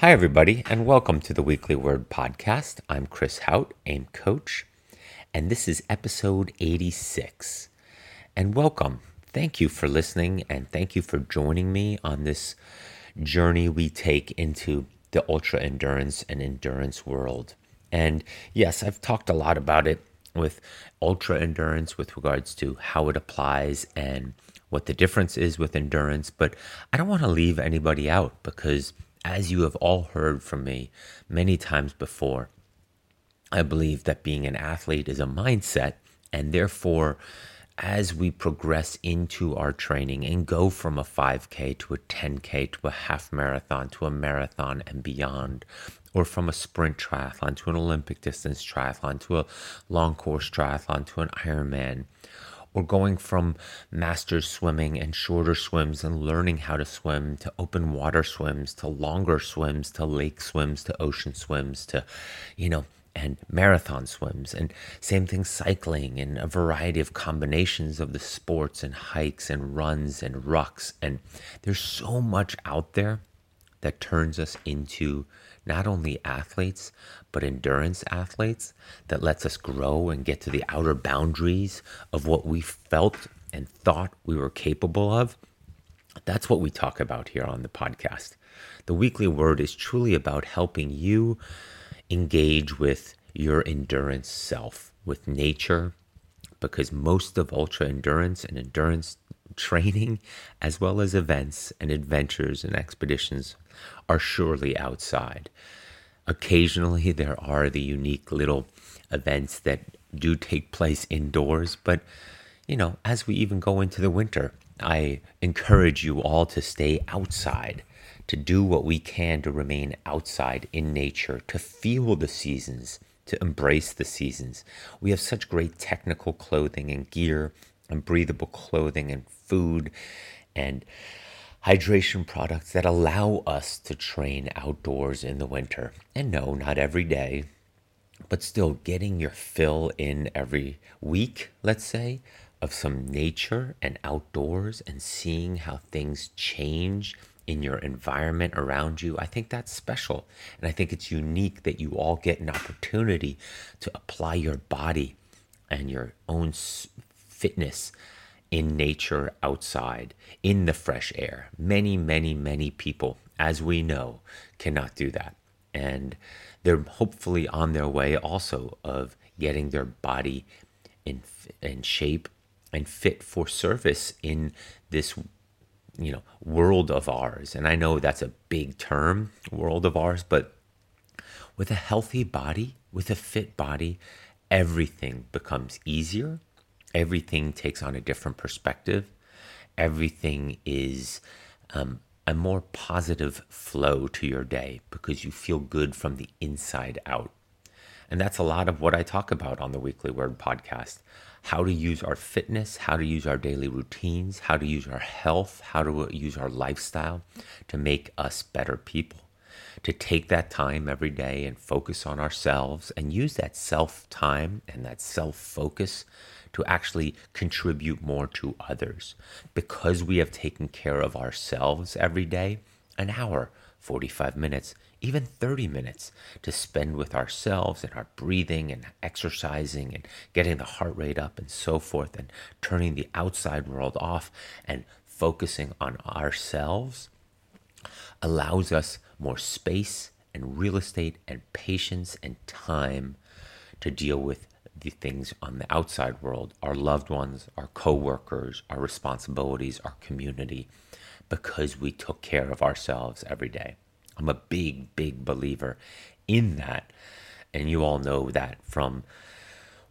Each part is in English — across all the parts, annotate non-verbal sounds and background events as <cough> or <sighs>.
Hi, everybody, and welcome to the Weekly Word Podcast. I'm Chris Hauth, AIM Coach, and this is episode 86. And welcome. Thank you for listening, and thank you for joining me on this journey we take into the ultra endurance and endurance world. And yes, I've talked a lot about it with ultra endurance with regards to how it applies and what the difference is with endurance, but I don't want to leave anybody out because as you have all heard from me many times before, I believe that being an athlete is a mindset, and therefore, as we progress into our training and go from a 5K to a 10K to a half marathon to a marathon and beyond, or from a sprint triathlon to an Olympic distance triathlon to a long course triathlon to an Ironman, or going from master swimming and shorter swims and learning how to swim to open water swims to longer swims to lake swims to ocean swims to, you know, and marathon swims and same thing cycling and a variety of combinations of the sports and hikes and runs and rucks. And there's so much out there that turns us into not only athletes, but endurance athletes that lets us grow and get to the outer boundaries of what we felt and thought we were capable of. That's what we talk about here on the podcast. The weekly word is truly about helping you engage with your endurance self, with nature, because most of ultra endurance and endurance training, as well as events and adventures and expeditions, are surely outside. Occasionally, there are the unique little events that do take place indoors, but you know, as we even go into the winter, I encourage you all to stay outside, to do what we can to remain outside in nature, to feel the seasons, to embrace the seasons. We have such great technical clothing and gear and breathable clothing and food and hydration products that allow us to train outdoors in the winter. And no, not every day, but still getting your fill in every week, let's say, of some nature and outdoors and seeing how things change in your environment around you. I think that's special. And I think it's unique that you all get an opportunity to apply your body and your own fitness in nature outside, in the fresh air. Many, many, many people, as we know, cannot do that. And they're hopefully on their way also of getting their body in, in shape and fit for service in this you know world of ours and i know that's a big term world of ours but with a healthy body with a fit body everything becomes easier everything takes on a different perspective. Everything is um, a more positive flow to your day because you feel good from the inside out. And that's a lot of what I talk about on the Weekly Word podcast how to use our fitness, how to use our daily routines, how to use our health, how to use our lifestyle to make us better people. To take that time every day and focus on ourselves and use that self time and that self focus to actually contribute more to others. Because we have taken care of ourselves every day, an hour, 45 minutes, even 30 minutes to spend with ourselves and our breathing and exercising and getting the heart rate up and so forth and turning the outside world off and focusing on ourselves allows us more space and real estate and patience and time to deal with the things on the outside world, our loved ones, our coworkers, our responsibilities, our community, because we took care of ourselves every day. I'm a big, big believer in that. And you all know that from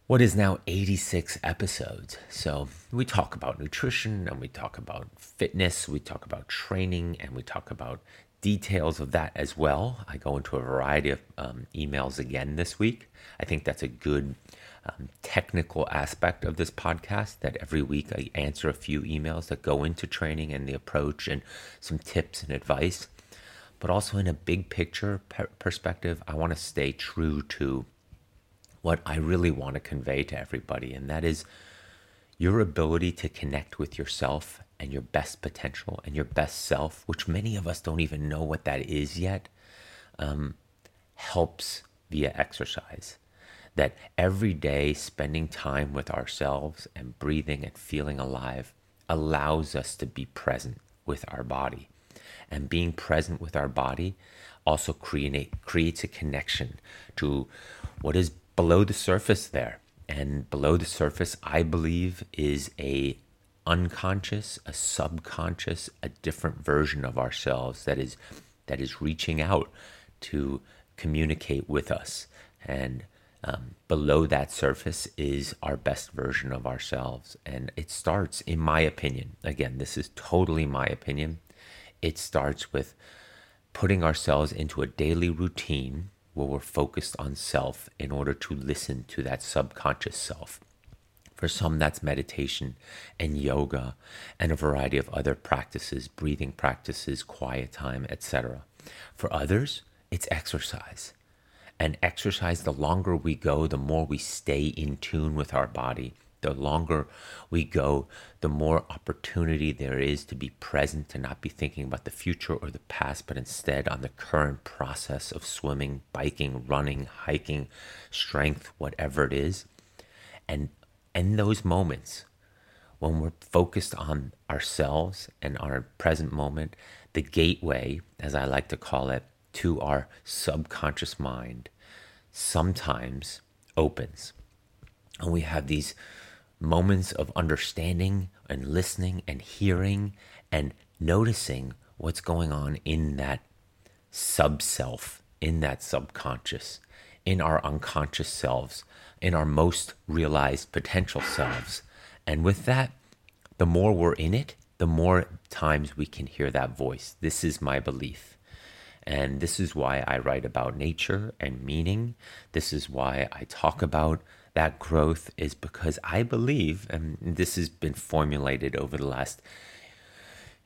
what is now 86 episodes. So we talk about nutrition and we talk about fitness, we talk about training, and we talk about details of that as well. I go into a variety of um, emails again this week. I think that's a good um, technical aspect of this podcast that every week I answer a few emails that go into training and the approach and some tips and advice. But also, in a big picture perspective, I want to stay true to what I really want to convey to everybody, and that is your ability to connect with yourself and your best potential and your best self, which many of us don't even know what that is yet. um, helps via exercise. That every day spending time with ourselves and breathing and feeling alive allows us to be present with our body. And being present with our body also create, creates a connection to what is below the surface there. And below the surface, I believe, is a unconscious, a subconscious, a different version of ourselves that is that is reaching out to communicate with us. And um, below that surface is our best version of ourselves. And it starts, in my opinion, again, this is totally my opinion, it starts with putting ourselves into a daily routine where we're focused on self in order to listen to that subconscious self. For some, that's meditation and yoga and a variety of other practices, breathing practices, quiet time, etc. For others, it's exercise. And exercise, the longer we go, the more we stay in tune with our body. The longer we go, the more opportunity there is to be present, to not be thinking about the future or the past, but instead on the current process of swimming, biking, running, hiking, strength, whatever it is. And in those moments, when we're focused on ourselves and our present moment, the gateway, as I like to call it, to our subconscious mind sometimes opens. And we have these moments of understanding and listening and hearing and noticing what's going on in that sub self, in that subconscious, in our unconscious selves, in our most realized potential selves. And with that, the more we're in it, the more times we can hear that voice. This is my belief. And this is why I write about nature and meaning. This is why I talk about that growth, is because I believe, and this has been formulated over the last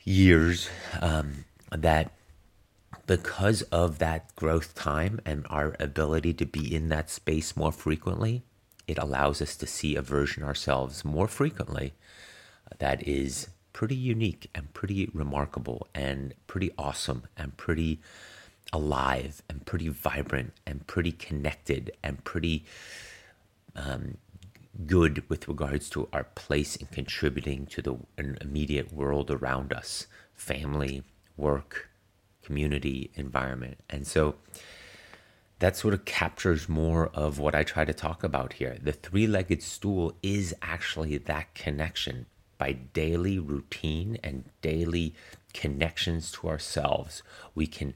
years, um, that because of that growth time and our ability to be in that space more frequently, it allows us to see a version ourselves more frequently that is pretty unique and pretty remarkable and pretty awesome and pretty alive and pretty vibrant and pretty connected and pretty um, good with regards to our place in contributing to the immediate world around us family, work, community, environment. And so that sort of captures more of what I try to talk about here. The three legged stool is actually that connection by daily routine and daily connections to ourselves, we can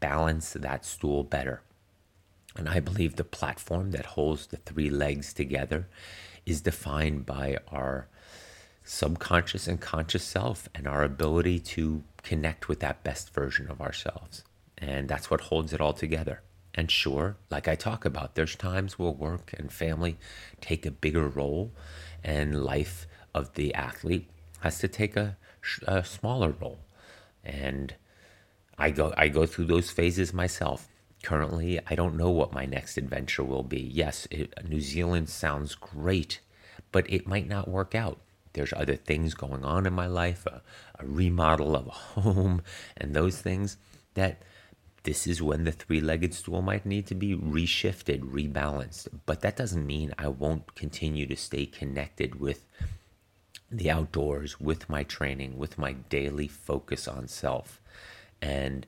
balance that stool better. And I believe the platform that holds the three legs together is defined by our subconscious and conscious self and our ability to connect with that best version of ourselves. And that's what holds it all together. And sure, like I talk about, there's times where work and family take a bigger role and life of the athlete has to take a, a smaller role. And I go I go through those phases myself. Currently, I don't know what my next adventure will be. Yes, it, New Zealand sounds great, but it might not work out. There's other things going on in my life, a, a remodel of a <laughs> home, and those things that this is when the three legged stool might need to be reshifted, rebalanced. But that doesn't mean I won't continue to stay connected with the outdoors, with my training, with my daily focus on self. And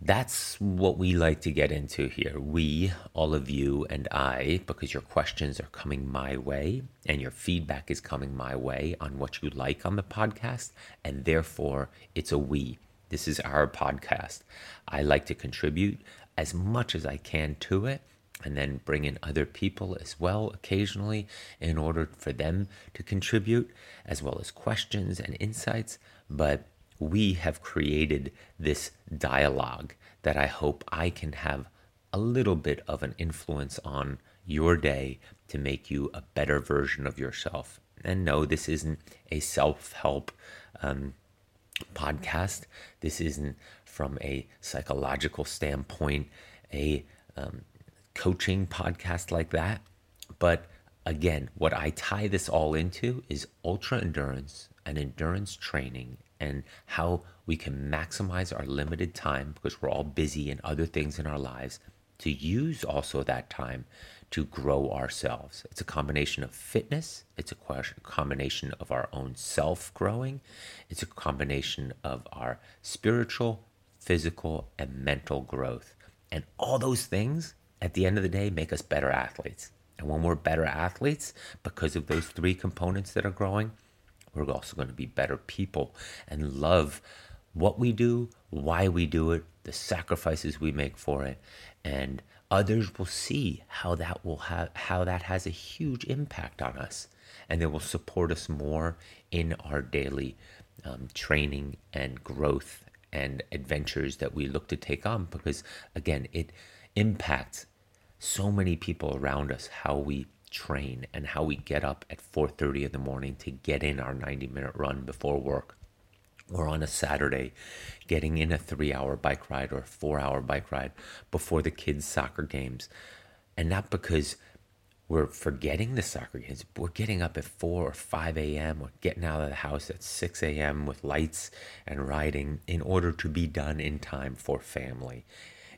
that's what we like to get into here. We, all of you, and I, because your questions are coming my way and your feedback is coming my way on what you like on the podcast. And therefore, it's a we. This is our podcast. I like to contribute as much as I can to it and then bring in other people as well occasionally in order for them to contribute, as well as questions and insights. But we have created this dialogue that I hope I can have a little bit of an influence on your day to make you a better version of yourself. And no, this isn't a self help um, podcast. This isn't from a psychological standpoint, a um, coaching podcast like that. But again, what I tie this all into is ultra endurance and endurance training and how we can maximize our limited time because we're all busy in other things in our lives to use also that time to grow ourselves. It's a combination of fitness, it's a combination of our own self growing, it's a combination of our spiritual, physical, and mental growth. And all those things at the end of the day make us better athletes. And when we're better athletes, because of those three components that are growing, we're also going to be better people and love what we do, why we do it, the sacrifices we make for it, and others will see how that will have how that has a huge impact on us, and they will support us more in our daily um, training and growth and adventures that we look to take on. Because again, it impacts so many people around us how we train and how we get up at 4:30 in the morning to get in our 90 minute run before work or on a Saturday getting in a 3-hour bike ride or a 4-hour bike ride before the kids soccer games and not because we're forgetting the soccer games. We're getting up at 4 or 5 a.m. We're getting out of the house at 6 a.m. with lights and riding in order to be done in time for family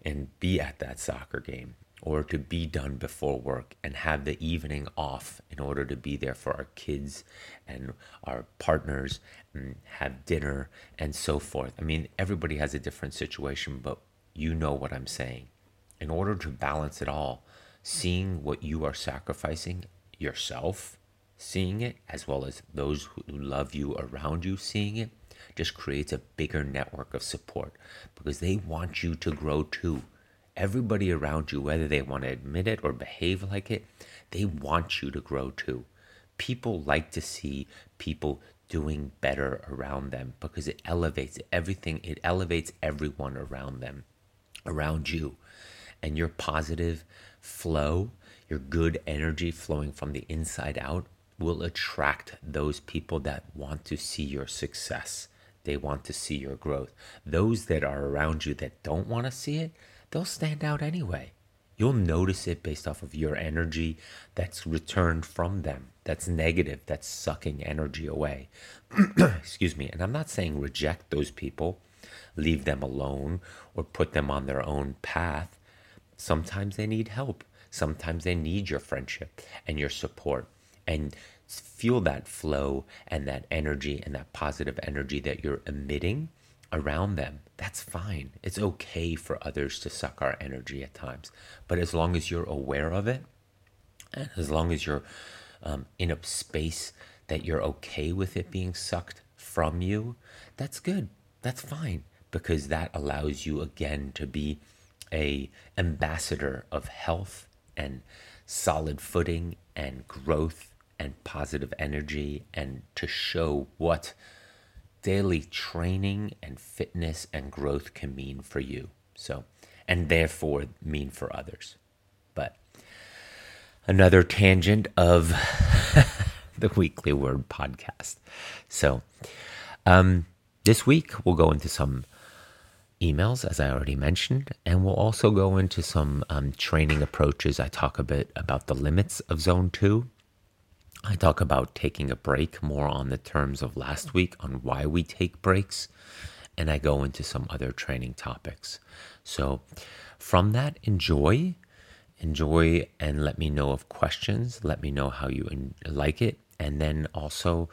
and be at that soccer game or to be done before work and have the evening off in order to be there for our kids and our partners and have dinner and so forth. I mean, everybody has a different situation, but you know what I'm saying. In order to balance it all, seeing what you are sacrificing yourself, seeing it, as well as those who love you around you seeing it, just creates a bigger network of support because they want you to grow too everybody around you, whether they want to admit it or behave like it, they want you to grow too. People like to see people doing better around them because it elevates everything, it elevates everyone around them, around you. And your positive flow, your good energy flowing from the inside out will attract those people that want to see your success. They want to see your growth. Those that are around you that don't want to see it, they'll stand out anyway. You'll notice it based off of your energy that's returned from them, that's negative, that's sucking energy away. <clears throat> Excuse me. And I'm not saying reject those people, leave them alone, or put them on their own path. Sometimes they need help. Sometimes they need your friendship and your support. And feel that flow and that energy and that positive energy that you're emitting around them, that's fine. It's okay for others to suck our energy at times. But as long as you're aware of it, and as long as you're um, in a space that you're okay with it being sucked from you, that's good. That's fine because that allows you again to be a ambassador of health and solid footing and growth and positive energy and to show what daily training and fitness and growth can mean for you. So, and therefore mean for others. But another tangent of <laughs> the weekly word podcast. So, um, this week we'll go into some emails, as I already mentioned, and we'll also go into some um, training approaches. I talk a bit about the limits of zone two I talk about taking a break more on the terms of last week on why we take breaks, and I go into some other training topics. So, from that, enjoy, enjoy, and let me know of questions. Let me know how you like it, and then also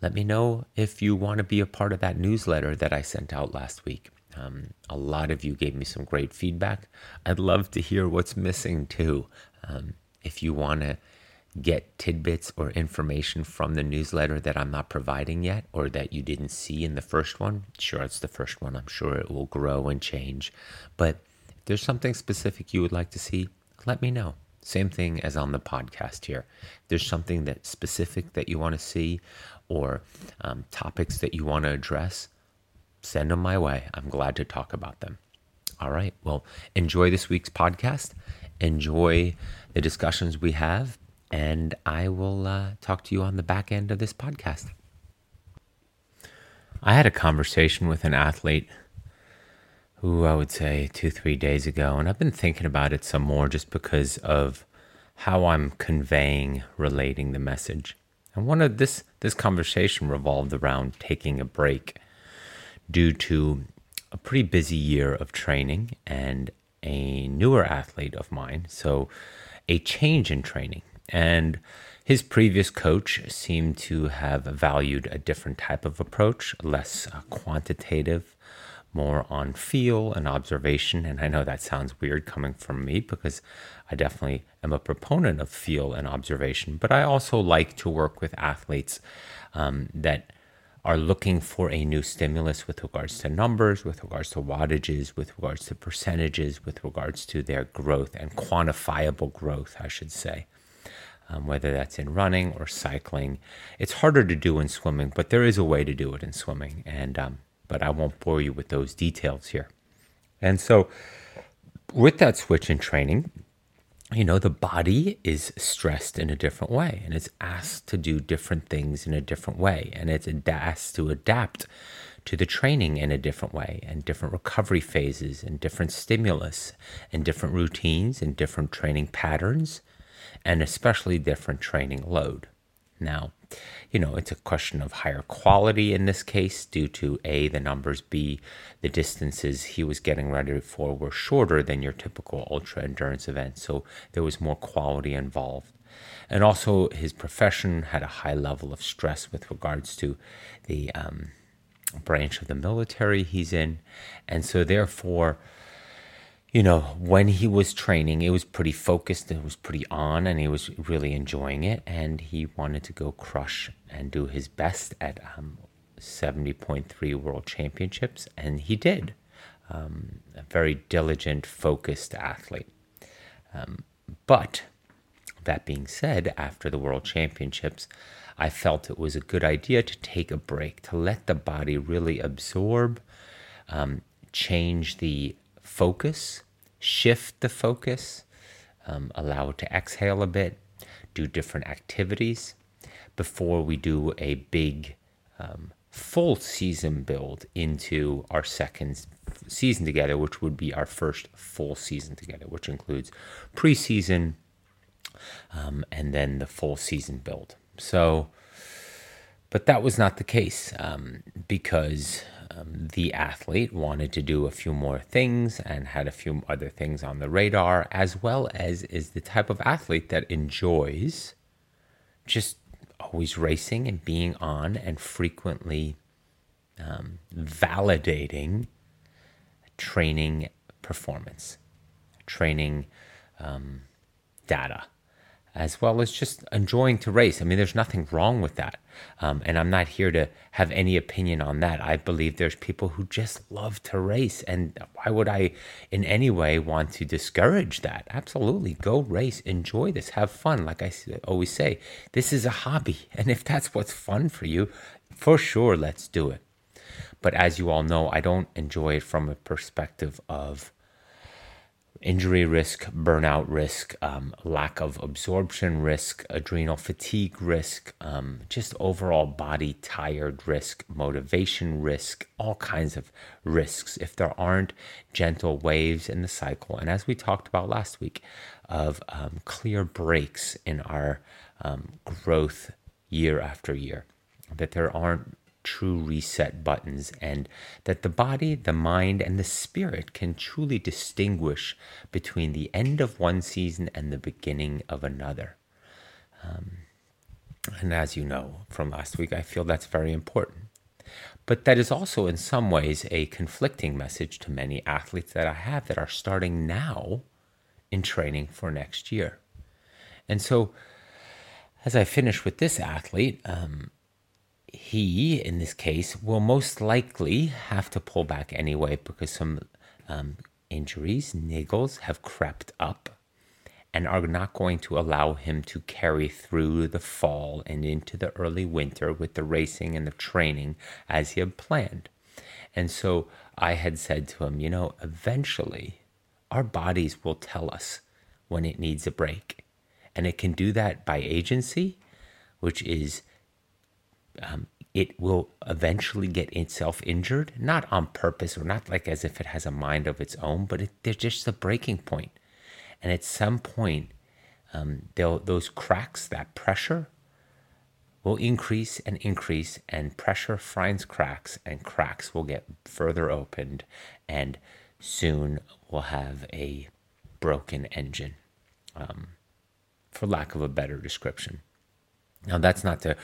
let me know if you want to be a part of that newsletter that I sent out last week. Um, a lot of you gave me some great feedback. I'd love to hear what's missing too. Um, if you want to get tidbits or information from the newsletter that I'm not providing yet or that you didn't see in the first one, sure, it's the first one. I'm sure it will grow and change. But if there's something specific you would like to see, let me know. Same thing as on the podcast here. If there's something that specific that you want to see or um, topics that you want to address, send them my way. I'm glad to talk about them. All right. Well, enjoy this week's podcast. Enjoy the discussions we have and I will uh, talk to you on the back end of this podcast. I had a conversation with an athlete who I would say two, three days ago, and I've been thinking about it some more just because of how I'm conveying, relating the message. And one of this this conversation revolved around taking a break due to a pretty busy year of training and a newer athlete of mine. So a change in training. And his previous coach seemed to have valued a different type of approach, less uh, quantitative, more on feel and observation. And I know that sounds weird coming from me because I definitely am a proponent of feel and observation, but I also like to work with athletes um, that are looking for a new stimulus with regards to numbers, with regards to wattages, with regards to percentages, with regards to their growth and quantifiable growth, I should say um, whether that's in running or cycling. It's harder to do in swimming, but there is a way to do it in swimming. And um, but I won't bore you with those details here. And so, with that switch in training, you know, the body is stressed in a different way and it's asked to do different things in a different way. And it's asked to adapt to the training in a different way and different recovery phases and different stimulus and different routines and different training patterns and especially different training load. Now, you know, it's a question of higher quality in this case due to A, the numbers, B, the distances he was getting ready for were shorter than your typical ultra endurance event. So there was more quality involved. And also, his profession had a high level of stress with regards to the um, branch of the military he's in. And so, therefore, you know, when he was training, it was pretty focused, it was pretty on, and he was really enjoying it. And he wanted to go crush and do his best at um, 70.3 World Championships, and he did. Um, a very diligent, focused athlete. Um, but that being said, after the World Championships, I felt it was a good idea to take a break, to let the body really absorb, um, change the focus, shift the focus, um, allow it to exhale a bit, do different activities before we do a big um, full season build into our second season together, which would be our first full season together, which includes preseason um, and then the full season build. So, but that was not the case um, because um, the athlete wanted to do a few more things and had a few other things on the radar, as well as is the type of athlete that enjoys just always racing and being on and frequently um, validating training performance, training um, data as well as just enjoying to race. I mean, there's nothing wrong with that. Um, and I'm not here to have any opinion on that. I believe there's people who just love to race. And why would I in any way want to discourage that? Absolutely. Go race, enjoy this, have fun. Like I always say, this is a hobby. <laughs> And if that's what's fun for you, for sure, let's do it. But as you all know, I don't enjoy it from a perspective of injury risk, burnout risk, um, lack of absorption risk, adrenal fatigue risk, um, just overall body tired risk, motivation risk, all kinds of risks if there aren't gentle waves in the cycle. And as we talked about last week, of um, clear breaks in our um, growth year after year, that there aren't true reset buttons, and that the body, the mind, and the spirit can truly distinguish between the end of one season and the beginning of another. Um, and as you know from last week, I feel that's very important. But that is also, in some ways, a conflicting message to many athletes that I have that are starting now in training for next year. And so, as I finish with this athlete, um, he, in this case, will most likely have to pull back anyway because some um, injuries, niggles, have crept up and are not going to allow him to carry through the fall and into the early winter with the racing and the training as he had planned. And so I had said to him, you know, eventually our bodies will tell us when it needs a break. And it can do that by agency, which is um, it will eventually get itself injured, not on purpose or not like as if it has a mind of its own, but it, there's just a breaking point. And at some point, um, those cracks, that pressure, will increase and increase, and pressure finds cracks, and cracks will get further opened, and soon we'll have a broken engine, um, for lack of a better description. Now, that's not to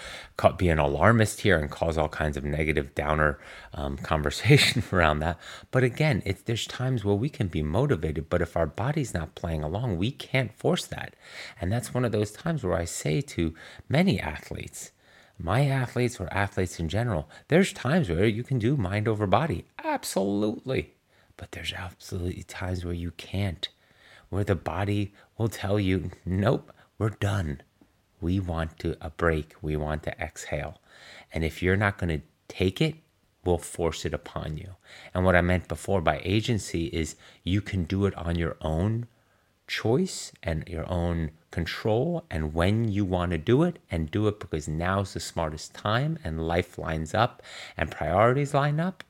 be an alarmist here and cause all kinds of negative downer um, <laughs> conversation around that. But again, it, there's times where we can be motivated, but if our body's not playing along, we can't force that. And that's one of those times where I say to many athletes, my athletes or athletes in general, there's times where you can do mind over body. Absolutely. But there's absolutely times where you can't, where the body will tell you, nope, we're done we want to a break. We want to exhale. And if you're not going to take it, we'll force it upon you. And what I meant before by agency is you can do it on your own choice and your own control and when you want to do it and do it because now's the smartest time and life lines up and priorities line up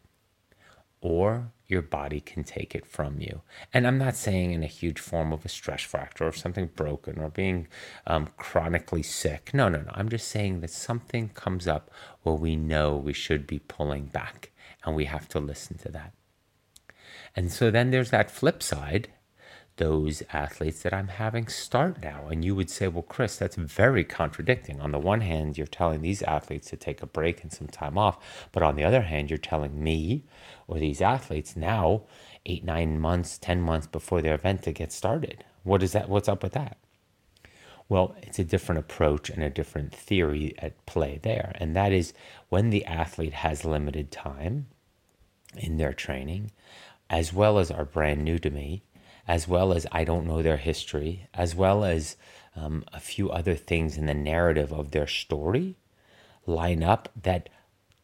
or your body can take it from you. And I'm not saying in a huge form of a stress fracture or something broken or being um, chronically sick. No, no, no. I'm just saying that something comes up where we know we should be pulling back and we have to listen to that. And so then there's that flip side those athletes that I'm having start now. And you would say, well, Chris, that's very contradicting. On the one hand, you're telling these athletes to take a break and some time off. But on the other hand, you're telling me or these athletes now, eight, nine months, 10 months before their event to get started. What is that? What's up with that? Well, it's a different approach and a different theory at play there. And that is when the athlete has limited time in their training, as well as are brand new to me, as well as I don't know their history, as well as um, a few other things in the narrative of their story line up that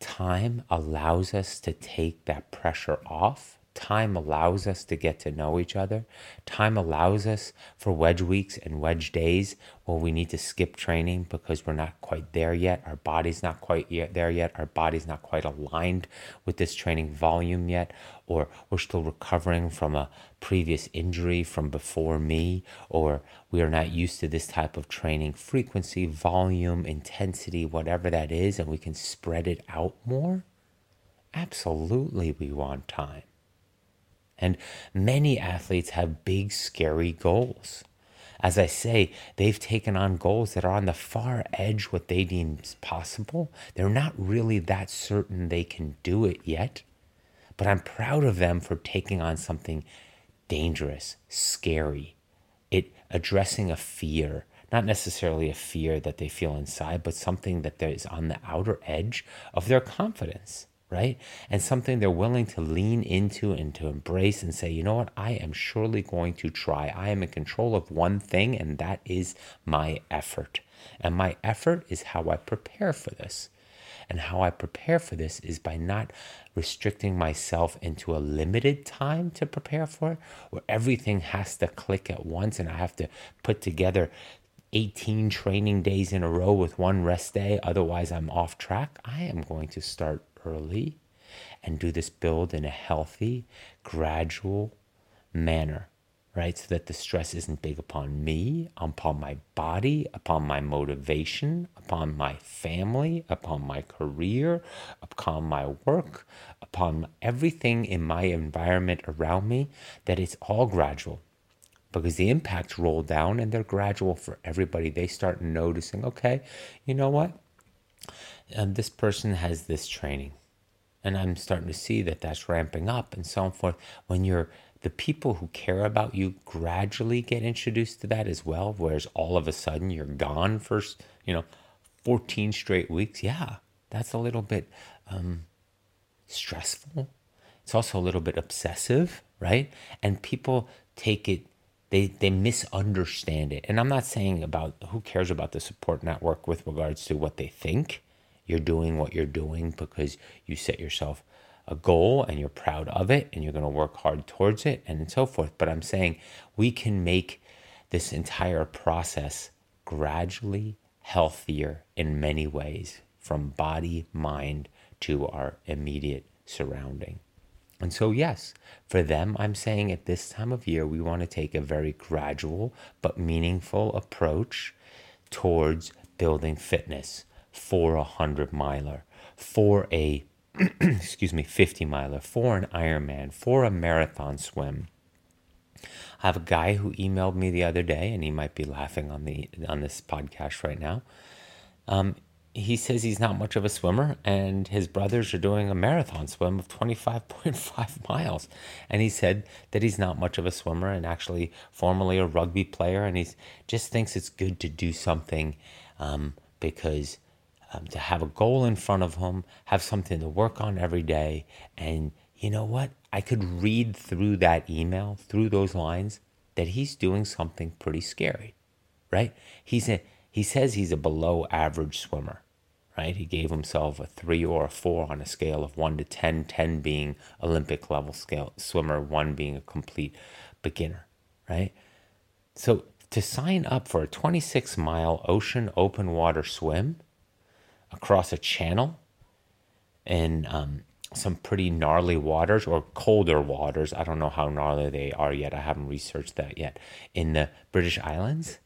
time allows us to take that pressure off Time allows us to get to know each other. Time allows us for wedge weeks and wedge days where we need to skip training because we're not quite there yet. Our body's not quite yet there yet. Our body's not quite aligned with this training volume yet. Or we're still recovering from a previous injury from before me. Or we are not used to this type of training frequency, volume, intensity, whatever that is, and we can spread it out more. Absolutely, we want time. And many athletes have big, scary goals. As I say, they've taken on goals that are on the far edge what they deem possible. They're not really that certain they can do it yet, but I'm proud of them for taking on something dangerous, scary. It addressing a fear, not necessarily a fear that they feel inside, but something that is on the outer edge of their confidence right? And something they're willing to lean into and to embrace and say, you know what, I am surely going to try. I am in control of one thing, and that is my effort. And my effort is how I prepare for this. And how I prepare for this is by not restricting myself into a limited time to prepare for it, where everything has to click at once and I have to put together 18 training days in a row with one rest day, otherwise I'm off track. I am going to start early and do this build in a healthy, gradual manner, right? So that the stress isn't big upon me, upon my body, upon my motivation, upon my family, upon my career, upon my work, upon everything in my environment around me, that it's all gradual because the impacts roll down and they're gradual for everybody. They start noticing, okay, you know what? um, this person has this training. And I'm starting to see that that's ramping up and so forth. When you're the people who care about you gradually get introduced to that as well, whereas all of a sudden you're gone for, you know, 14 straight weeks. Yeah, that's a little bit um, stressful. It's also a little bit obsessive, right? And people take it they they misunderstand it and i'm not saying about who cares about the support network with regards to what they think you're doing what you're doing because you set yourself a goal and you're proud of it and you're going to work hard towards it and so forth. But I'm saying we can make this entire process gradually healthier in many ways from body, mind to our immediate surrounding. And so, yes, for them, I'm saying at this time of year, we want to take a very gradual but meaningful approach towards building fitness for a 100 miler, for a <clears throat> excuse me, 50 miler, for an Ironman, for a marathon swim. I have a guy who emailed me the other day, and he might be laughing on the on this podcast right now. Um, he says he's not much of a swimmer, and his brothers are doing a marathon swim of 25.5 <laughs> miles. And he said that he's not much of a swimmer and actually formerly a rugby player, and he just thinks it's good to do something um, because um, to have a goal in front of him, have something to work on every day. And you know what? I could read through that email, through those lines, that he's doing something pretty scary, right? He's a, he says he's a below average swimmer, right? He gave himself a three or a four on a scale of one to 10, 10 being Olympic level scale swimmer, one being a complete beginner, right? So to sign up for a 26 mile ocean open water swim, across a channel in um, some pretty gnarly waters or colder waters. I don't know how gnarly they are yet. I haven't researched that yet. In the British Islands,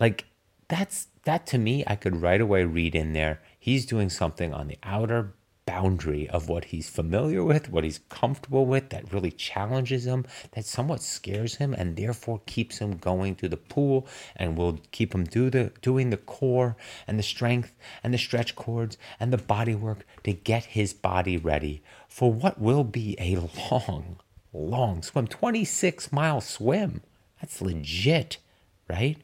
like that's that to me, I could right away read in there. He's doing something on the outer boundary of what he's familiar with, what he's comfortable with, that really challenges him, that somewhat scares him, and therefore keeps him going to the pool and will keep him do the doing the core and the strength and the stretch cords and the body work to get his body ready for what will be a long, long swim, 26 mile swim. That's legit, right?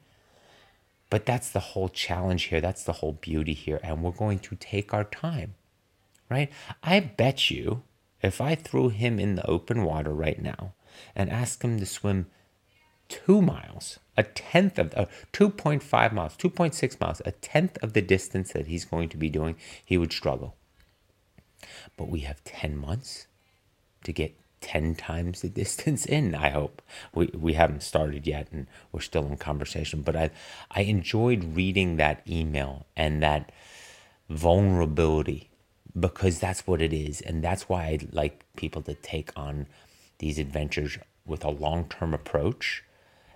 But that's the whole challenge here. That's the whole beauty here. And we're going to take our time right? I bet you if I threw him in the open water right now and asked him to swim two miles, a tenth of uh, 2.5 miles, 2.6 miles, a tenth of the distance that he's going to be doing, he would struggle. But we have 10 months to get 10 times the <laughs> distance in, I hope. We, we haven't started yet and we're still in conversation, but I, I enjoyed reading that email and that vulnerability because that's what it is. And that's why I like people to take on these adventures with a long term approach.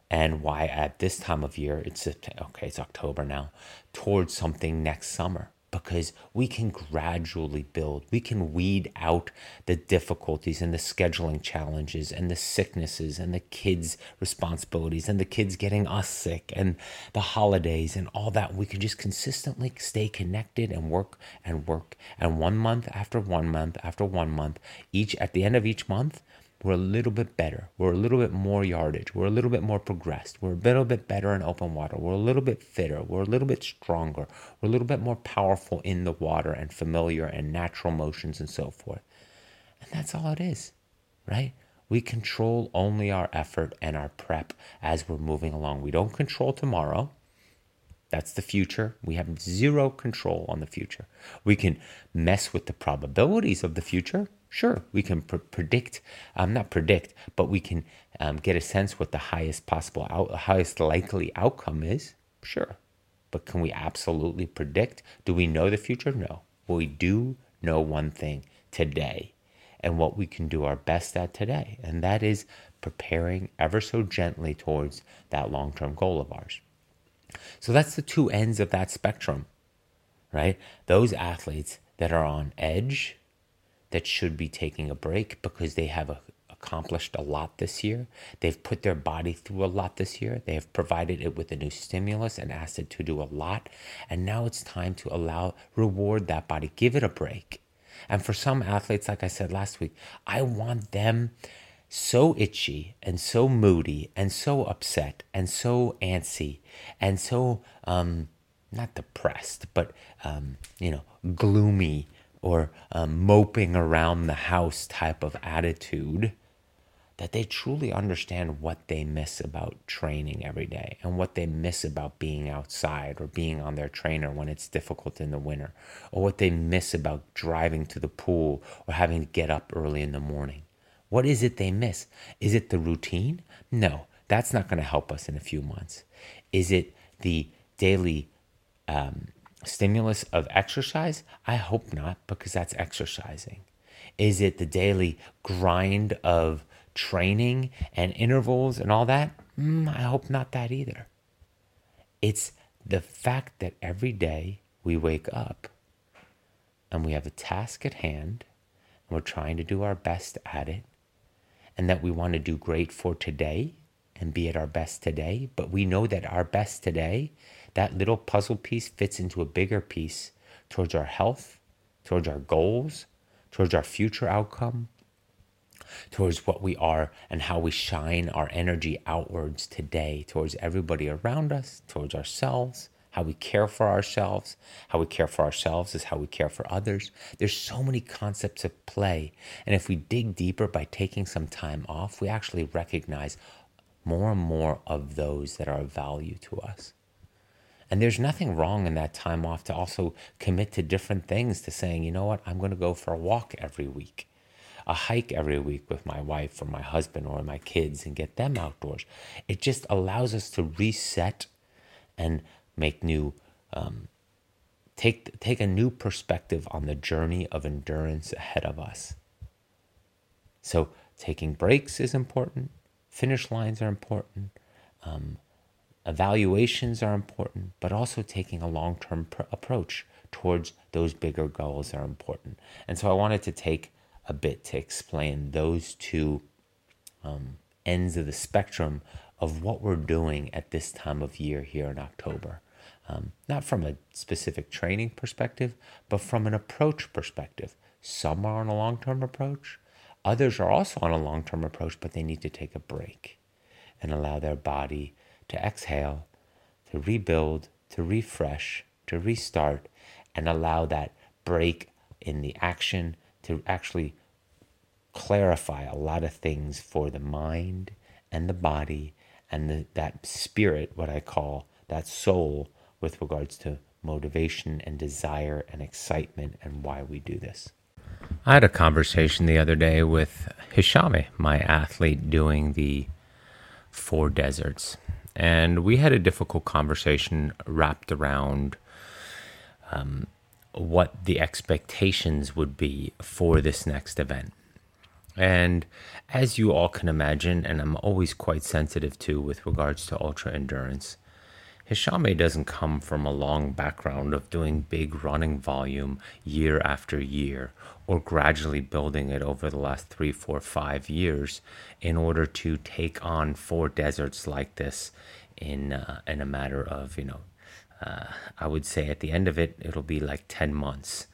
And why at this time of year, it's okay, it's October now, towards something next summer because we can gradually build. We can weed out the difficulties and the scheduling challenges and the sicknesses and the kids' responsibilities and the kids getting us sick and the holidays and all that. We can just consistently stay connected and work and work. And one month after one month after one month, each at the end of each month, we're a little bit better. We're a little bit more yardage. We're a little bit more progressed. We're a little bit better in open water. We're a little bit fitter. We're a little bit stronger. We're a little bit more powerful in the water and familiar and natural motions and so forth. And that's all it is, right? We control only our effort and our prep as we're moving along. We don't control tomorrow. That's the future. We have zero control on the future. We can mess with the probabilities of the future Sure, we can pr- predict, um, not predict, but we can um, get a sense what the highest possible, out- highest likely outcome is. Sure. But can we absolutely predict? Do we know the future? No. But we do know one thing today and what we can do our best at today. And that is preparing ever so gently towards that long term goal of ours. So that's the two ends of that spectrum, right? Those athletes that are on edge that should be taking a break because they have a, accomplished a lot this year. They've put their body through a lot this year. They have provided it with a new stimulus and asked it to do a lot. And now it's time to allow, reward that body, give it a break. And for some athletes, like I said last week, I want them so itchy and so moody and so upset and so antsy and so um, not depressed, but um, you know, gloomy or um, moping around the house type of attitude that they truly understand what they miss about training every day and what they miss about being outside or being on their trainer when it's difficult in the winter or what they miss about driving to the pool or having to get up early in the morning. What is it they miss? Is it the routine? No, that's not going to help us in a few months. Is it the daily um, stimulus of exercise? I hope not, because that's exercising. Is it the daily grind of training and intervals and all that? Mm, I hope not that either. It's the fact that every day we wake up and we have a task at hand and we're trying to do our best at it and that we want to do great for today and be at our best today, but we know that our best today, that little puzzle piece fits into a bigger piece towards our health, towards our goals, towards our future outcome, towards what we are and how we shine our energy outwards today towards everybody around us, towards ourselves, how we care for ourselves. How we care for ourselves is how we care for others. There's so many concepts at play. And if we dig deeper by taking some time off, we actually recognize more and more of those that are of value to us. And there's nothing wrong in that time off to also commit to different things, to saying, you know what, I'm going to go for a walk every week, a hike every week with my wife or my husband or my kids and get them outdoors. It just allows us to reset and make new um, take take a new perspective on the journey of endurance ahead of us so taking breaks is important finish lines are important um, evaluations are important but also taking a long-term pr- approach towards those bigger goals are important. And so i wanted to take a bit to explain those two um, ends of the spectrum of what we're doing at this time of year here in october. Um, not from a specific training perspective, but from an approach perspective. Some are on a long term approach, others are also on a long term approach, but they need to take a break and allow their body to exhale, to rebuild, to refresh, to restart, and allow that break in the action to actually clarify a lot of things for the mind and the body and the, that spirit, what I call that soul with regards to motivation and desire and excitement and why we do this. I had a conversation the other day with Hishami, my athlete doing the four deserts. And we had a difficult conversation wrapped around um, what the expectations would be for this next event. And as you all can imagine, and I'm always quite sensitive to with regards to ultra endurance, Hishame doesn't come from a long background of doing big running volume year after year or gradually building it over the last three, four, five years in order to take on four deserts like this in, uh, in a matter of, you know, uh, I would say at the end of it, it'll be like 10 months.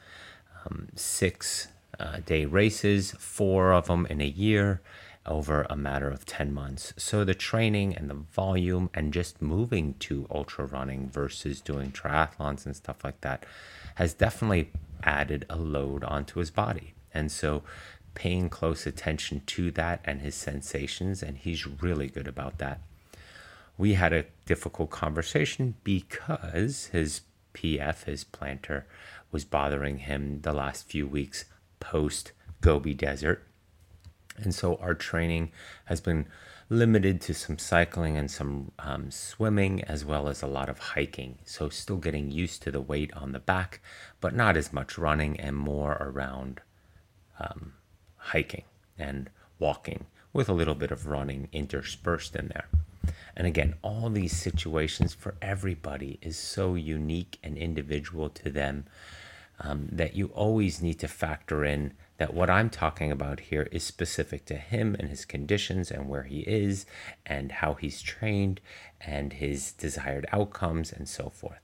Um, six uh, day races, four of them in a year, over a matter of 10 months. So the training and the volume and just moving to ultra running versus doing triathlons and stuff like that has definitely added a load onto his body. And so paying close attention to that and his sensations, and he's really good about that. We had a difficult conversation because his PF, his plantar, was bothering him the last few weeks post Gobi Desert and so our training has been limited to some cycling and some um, swimming, as well as a lot of hiking. So, still getting used to the weight on the back, but not as much running and more around um, hiking and walking with a little bit of running interspersed in there. And again, all these situations for everybody is so unique and individual to them um, that you always need to factor in that what I'm talking about here is specific to him and his conditions and where he is and how he's trained and his desired outcomes and so forth.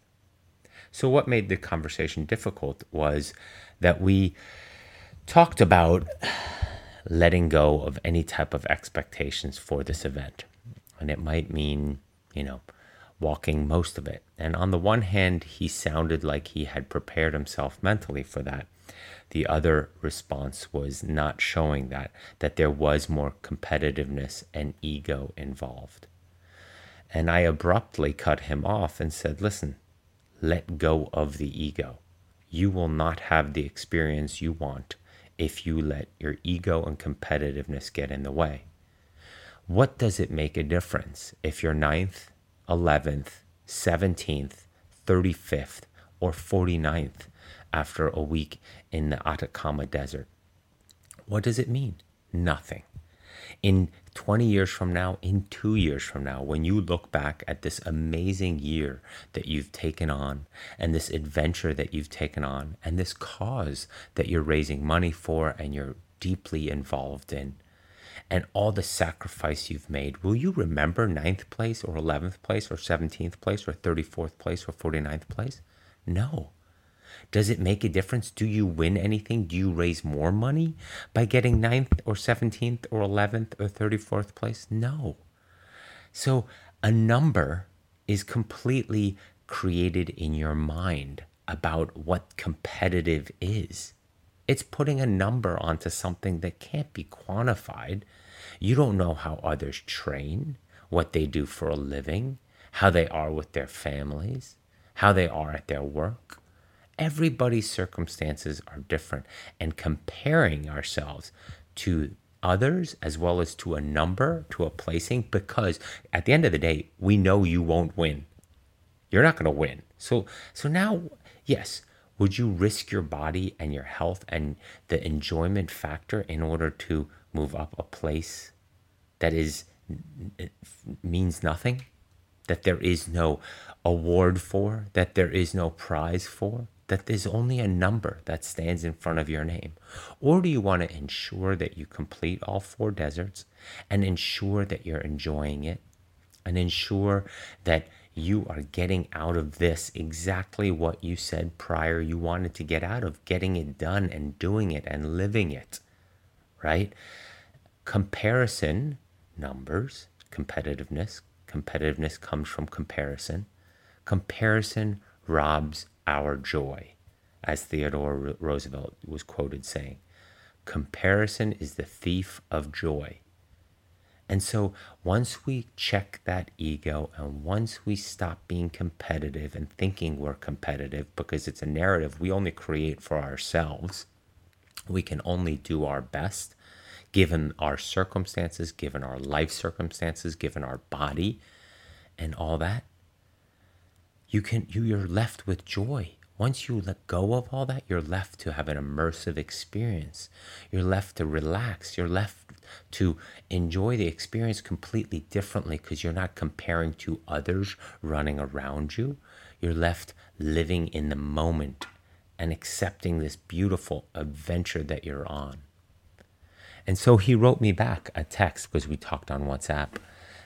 So, what made the conversation difficult was that we talked about letting go of any type of expectations for this event. And it might mean, you know, walking most of it. And on the one hand, he sounded like he had prepared himself mentally for that. The other response was not showing that, that there was more competitiveness and ego involved. And I abruptly cut him off and said, Listen, let go of the ego. You will not have the experience you want if you let your ego and competitiveness get in the way. What does it make a difference if you're ninth, 11th, 17th, 35th, or 49th after a week in the Atacama Desert. What does it mean? Nothing. In 20 years from now, in two years from now, when you look back at this amazing year that you've taken on and this adventure that you've taken on and this cause that you're raising money for and you're deeply involved in and all the sacrifice you've made, will you remember ninth place or 11th place or 17th place or 34th place or 49th place? No. Does it make a difference? Do you win anything? Do you raise more money by getting ninth or 17th or 11th or 34th place? No. So a number is completely created in your mind about what competitive is. It's putting a number onto something that can't be quantified. You don't know how others train, what they do for a living, how they are with their families, how they are at their work everybody's circumstances are different and comparing ourselves to others as well as to a number to a placing because at the end of the day we know you won't win. You're not going to win. So so now yes would you risk your body and your health and the enjoyment factor in order to move up a place that is means nothing? That there is no award for that there is no prize for that there's only a number that stands in front of your name? Or do you want to ensure that you complete all four deserts and ensure that you're enjoying it and ensure that you are getting out of this exactly what you said prior you wanted to get out of, getting it done and doing it and living it, right? Comparison, numbers, competitiveness, competitiveness comes from comparison. Comparison robs our joy, as Theodore Roosevelt was quoted saying. Comparison is the thief of joy. And so once we check that ego and once we stop being competitive and thinking we're competitive because it's a narrative we only create for ourselves, we can only do our best given our circumstances, given our life circumstances, given our body and all that you can you, you're left with joy. Once you let go of all that you're left to have an immersive experience. You're left to relax. You're left to enjoy the experience completely differently because you're not comparing to others running around you. You're left living in the moment and accepting this beautiful adventure that you're on. And so he wrote me back a text because we talked on whatsapp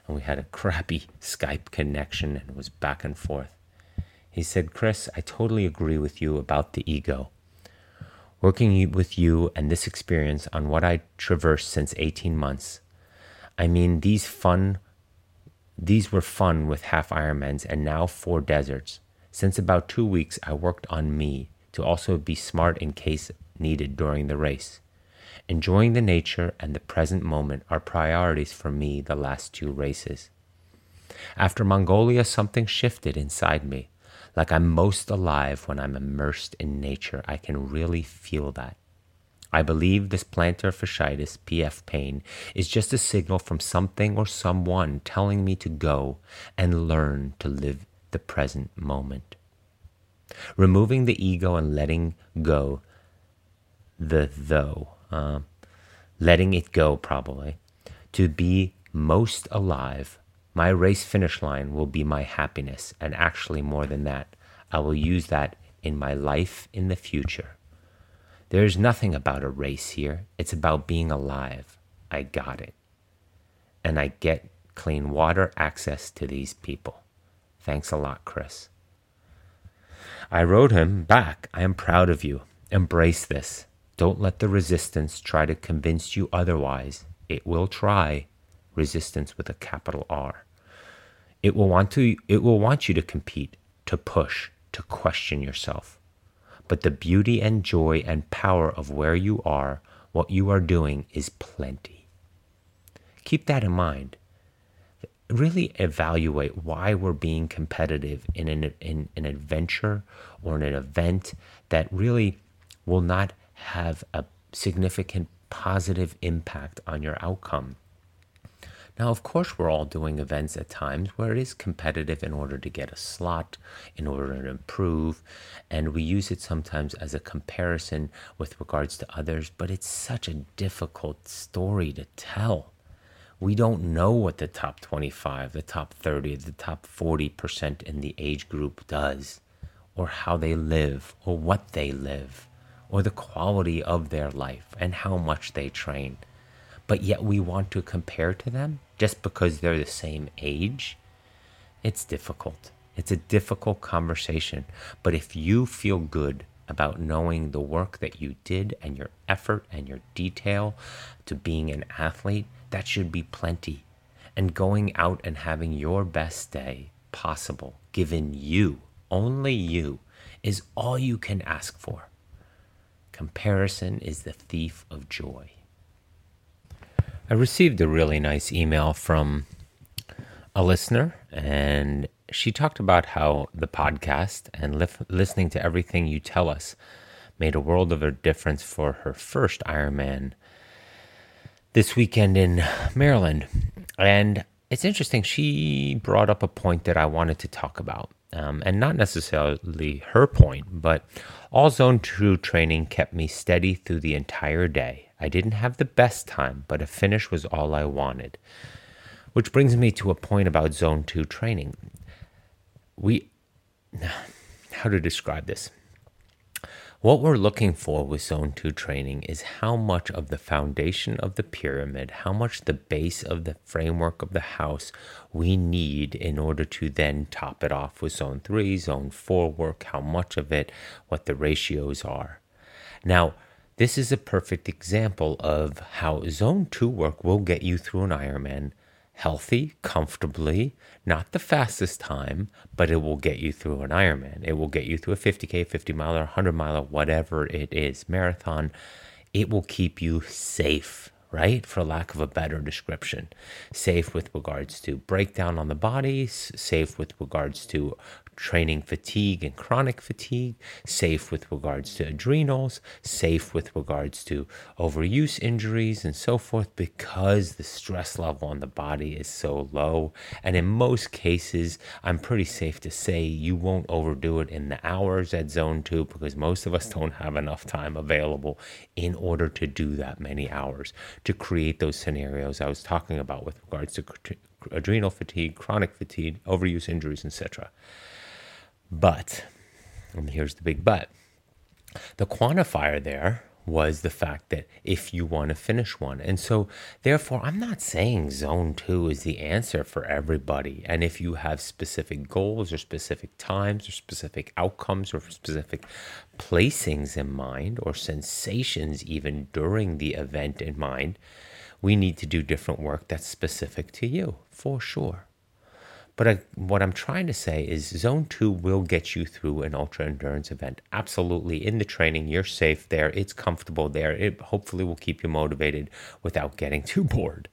and we had a crappy <laughs> skype connection and it was back and forth he said, Chris, I totally agree with you about the ego. Working with you and this experience on what I traversed since 18 months, I mean, these fun, these were fun with half Ironmans and now four deserts. Since about two weeks, I worked on me to also be smart in case needed during the race. Enjoying the nature and the present moment are priorities for me the last two races. After Mongolia, something shifted inside me like I'm most alive when I'm immersed in nature. I can really feel that. I believe this plantar fasciitis PF pain is just a signal from something or someone telling me to go and learn to live the present moment. Removing the ego and letting go the though, uh, letting it go probably, to be most alive my race finish line will be my happiness, and actually more than that, I will use that in my life in the future. There is nothing about a race here. It's about being alive. I got it. And I get clean water access to these people. Thanks a lot, Chris. I wrote him back. I am proud of you. Embrace this. Don't let the resistance try to convince you otherwise. It will try, resistance with a capital R. It will want to it will want you to compete, to push, to question yourself. But the beauty and joy and power of where you are, what you are doing is plenty. Keep that in mind. Really evaluate why we're being competitive in an, in an adventure or in an event that really will not have a significant positive impact on your outcome. Now, of course, we're all doing events at times where it is competitive in order to get a slot, in order to improve, and we use it sometimes as a comparison with regards to others, but it's such a difficult story to tell. We don't know what the top 25, the top 30, the top 40% in the age group does, or how they live, or what they live, or the quality of their life, and how much they train. But yet we want to compare to them just because they're the same age. It's difficult. It's a difficult conversation. But if you feel good about knowing the work that you did and your effort and your detail to being an athlete, that should be plenty. And going out and having your best day possible, given you, only you, is all you can ask for. Comparison is the thief of joy. I received a really nice email from a listener, and she talked about how the podcast and li- listening to everything you tell us made a world of a difference for her first Ironman this weekend in Maryland. And it's interesting, she brought up a point that I wanted to talk about. Um, and not necessarily her point, but all zone two training kept me steady through the entire day. I didn't have the best time, but a finish was all I wanted. Which brings me to a point about zone two training. We <sighs> how to describe this? What we're looking for with zone 2 training is how much of the foundation of the pyramid how much the base of the framework of the house we need in order to then top it off with zone 3 zone 4 work how much of it what the ratios are. Now this is a perfect example of how zone 2 work will get you through an ironman healthy, comfortably, not the fastest time, but it will get you through an Ironman. It will get you through a 50K, 50 miler, 100 miler, whatever it is, marathon. It will keep you safe, right? For lack of a better description. Safe with regards to breakdown on the body, safe with regards to training fatigue and chronic fatigue, safe with regards to adrenals, safe with regards to overuse injuries and so forth, because the stress level on the body is so low. And in most cases, I'm pretty safe to say you won't overdo it in the hours at zone two because most of us don't have enough time available in order to do that many hours to create those scenarios I was talking about with regards to adrenal fatigue, chronic fatigue, overuse injuries, etc. But, and here's the big but the quantifier there was the fact that if you want to finish one. And so, therefore, I'm not saying zone two is the answer for everybody. And if you have specific goals or specific times or specific outcomes or specific placings in mind or sensations even during the event in mind, we need to do different work that's specific to you for sure. But I, what I'm trying to say is zone two will get you through an ultra endurance event. Absolutely. In the training, you're safe there. It's comfortable there. It hopefully will keep you motivated without getting <laughs> too bored.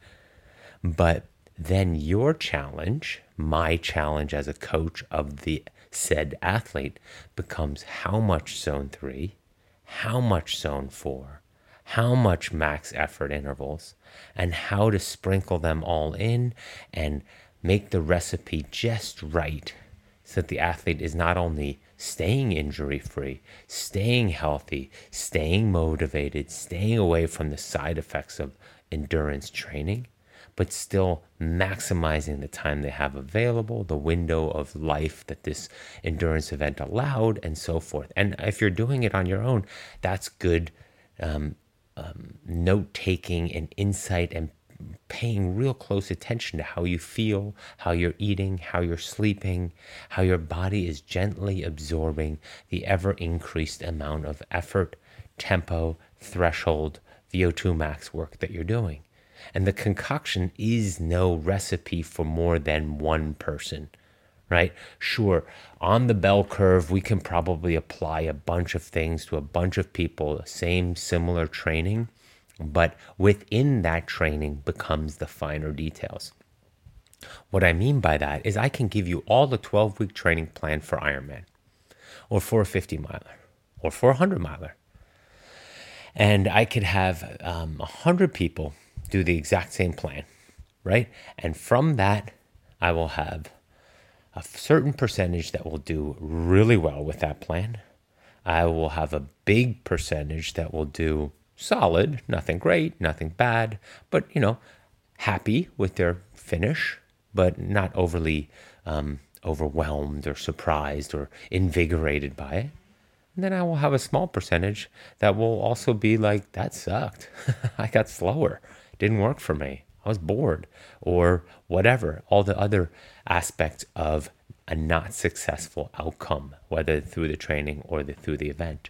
But then your challenge, my challenge as a coach of the said athlete, becomes how much zone three, how much zone four, how much max effort intervals, and how to sprinkle them all in and make the recipe just right so that the athlete is not only staying injury free, staying healthy, staying motivated, staying away from the side effects of endurance training, but still maximizing the time they have available, the window of life that this endurance event allowed, and so forth. And if you're doing it on your own, that's good um, um, note taking and insight and paying real close attention to how you feel, how you're eating, how you're sleeping, how your body is gently absorbing the ever increased amount of effort, tempo, threshold, VO2 max work that you're doing. And the concoction is no recipe for more than one person, right? Sure, on the bell curve, we can probably apply a bunch of things to a bunch of people, same similar training but within that training becomes the finer details. What I mean by that is I can give you all the 12 week training plan for Ironman, or for a 50 miler, or for a 100 miler. And I could have um, 100 people do the exact same plan, right? And from that, I will have a certain percentage that will do really well with that plan. I will have a big percentage that will do solid, nothing great, nothing bad, but you know, happy with their finish, but not overly um, overwhelmed or surprised or invigorated by it. And then I will have a small percentage that will also be like, that sucked. <laughs> I got slower. didn't work for me. I was bored or whatever. All the other aspects of a not successful outcome, whether through the training or the, through the event.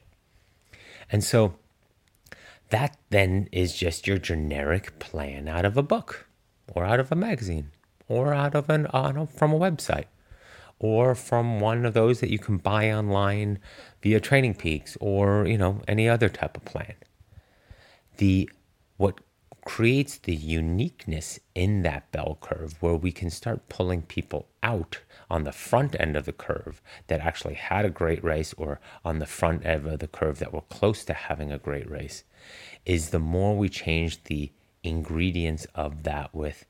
And so that then is just your generic plan out of a book or out of a magazine or out of an uh, from a website or from one of those that you can buy online via Training Peaks or you know any other type of plan. The what creates the uniqueness in that bell curve where we can start pulling people out on the front end of the curve that actually had a great race or on the front end of the curve that were close to having a great race is the more we change the ingredients of that with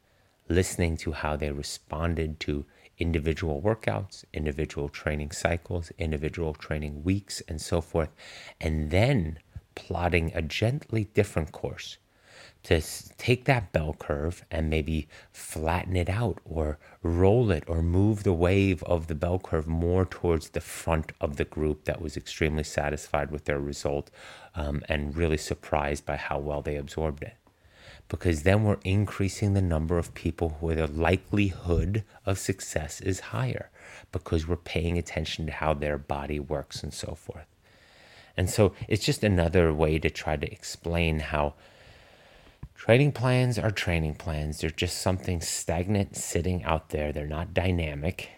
listening to how they responded to individual workouts, individual training cycles, individual training weeks, and so forth, and then plotting a gently different course to take that bell curve and maybe flatten it out or roll it or move the wave of the bell curve more towards the front of the group that was extremely satisfied with their result um, and really surprised by how well they absorbed it. Because then we're increasing the number of people where the likelihood of success is higher because we're paying attention to how their body works and so forth. And so it's just another way to try to explain how Training plans are training plans. They're just something stagnant sitting out there. They're not dynamic.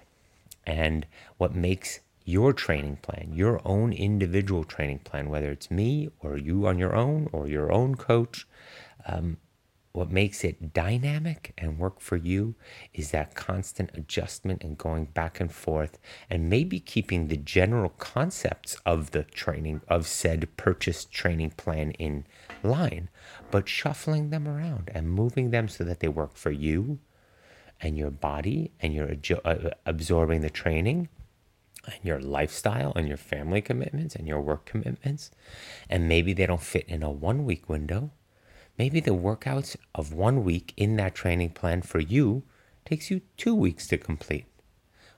And what makes your training plan, your own individual training plan, whether it's me or you on your own or your own coach, um, what makes it dynamic and work for you is that constant adjustment and going back and forth, and maybe keeping the general concepts of the training, of said purchased training plan in line, but shuffling them around and moving them so that they work for you and your body, and you're uh, absorbing the training and your lifestyle and your family commitments and your work commitments. And maybe they don't fit in a one week window Maybe the workouts of one week in that training plan for you takes you two weeks to complete.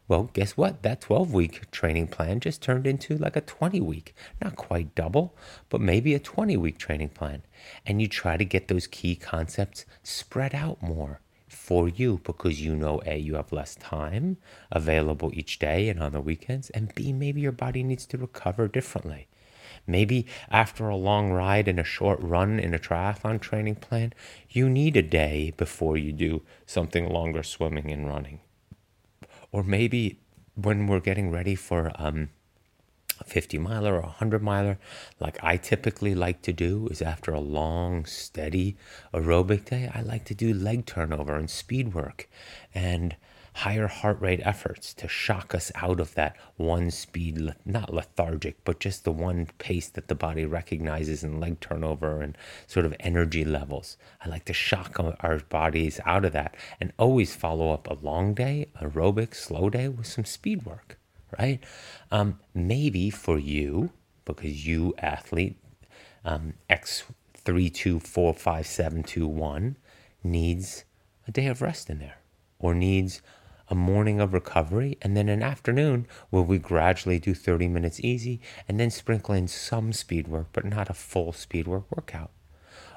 Well, guess what? That 12 week training plan just turned into like a 20 week, not quite double, but maybe a 20 week training plan. And you try to get those key concepts spread out more for you because you know A, you have less time available each day and on the weekends, and B, maybe your body needs to recover differently. Maybe after a long ride and a short run in a triathlon training plan, you need a day before you do something longer swimming and running. Or maybe when we're getting ready for um, a 50 miler or a 100 miler, like I typically like to do, is after a long, steady aerobic day, I like to do leg turnover and speed work. And higher heart rate efforts to shock us out of that one speed, not lethargic, but just the one pace that the body recognizes in leg turnover and sort of energy levels. I like to shock our bodies out of that and always follow up a long day, aerobic, slow day with some speed work, right? Um, maybe for you, because you athlete, um, X324571 needs a day of rest in there or needs a morning of recovery and then an afternoon where we gradually do 30 minutes easy and then sprinkle in some speed work, but not a full speed work workout.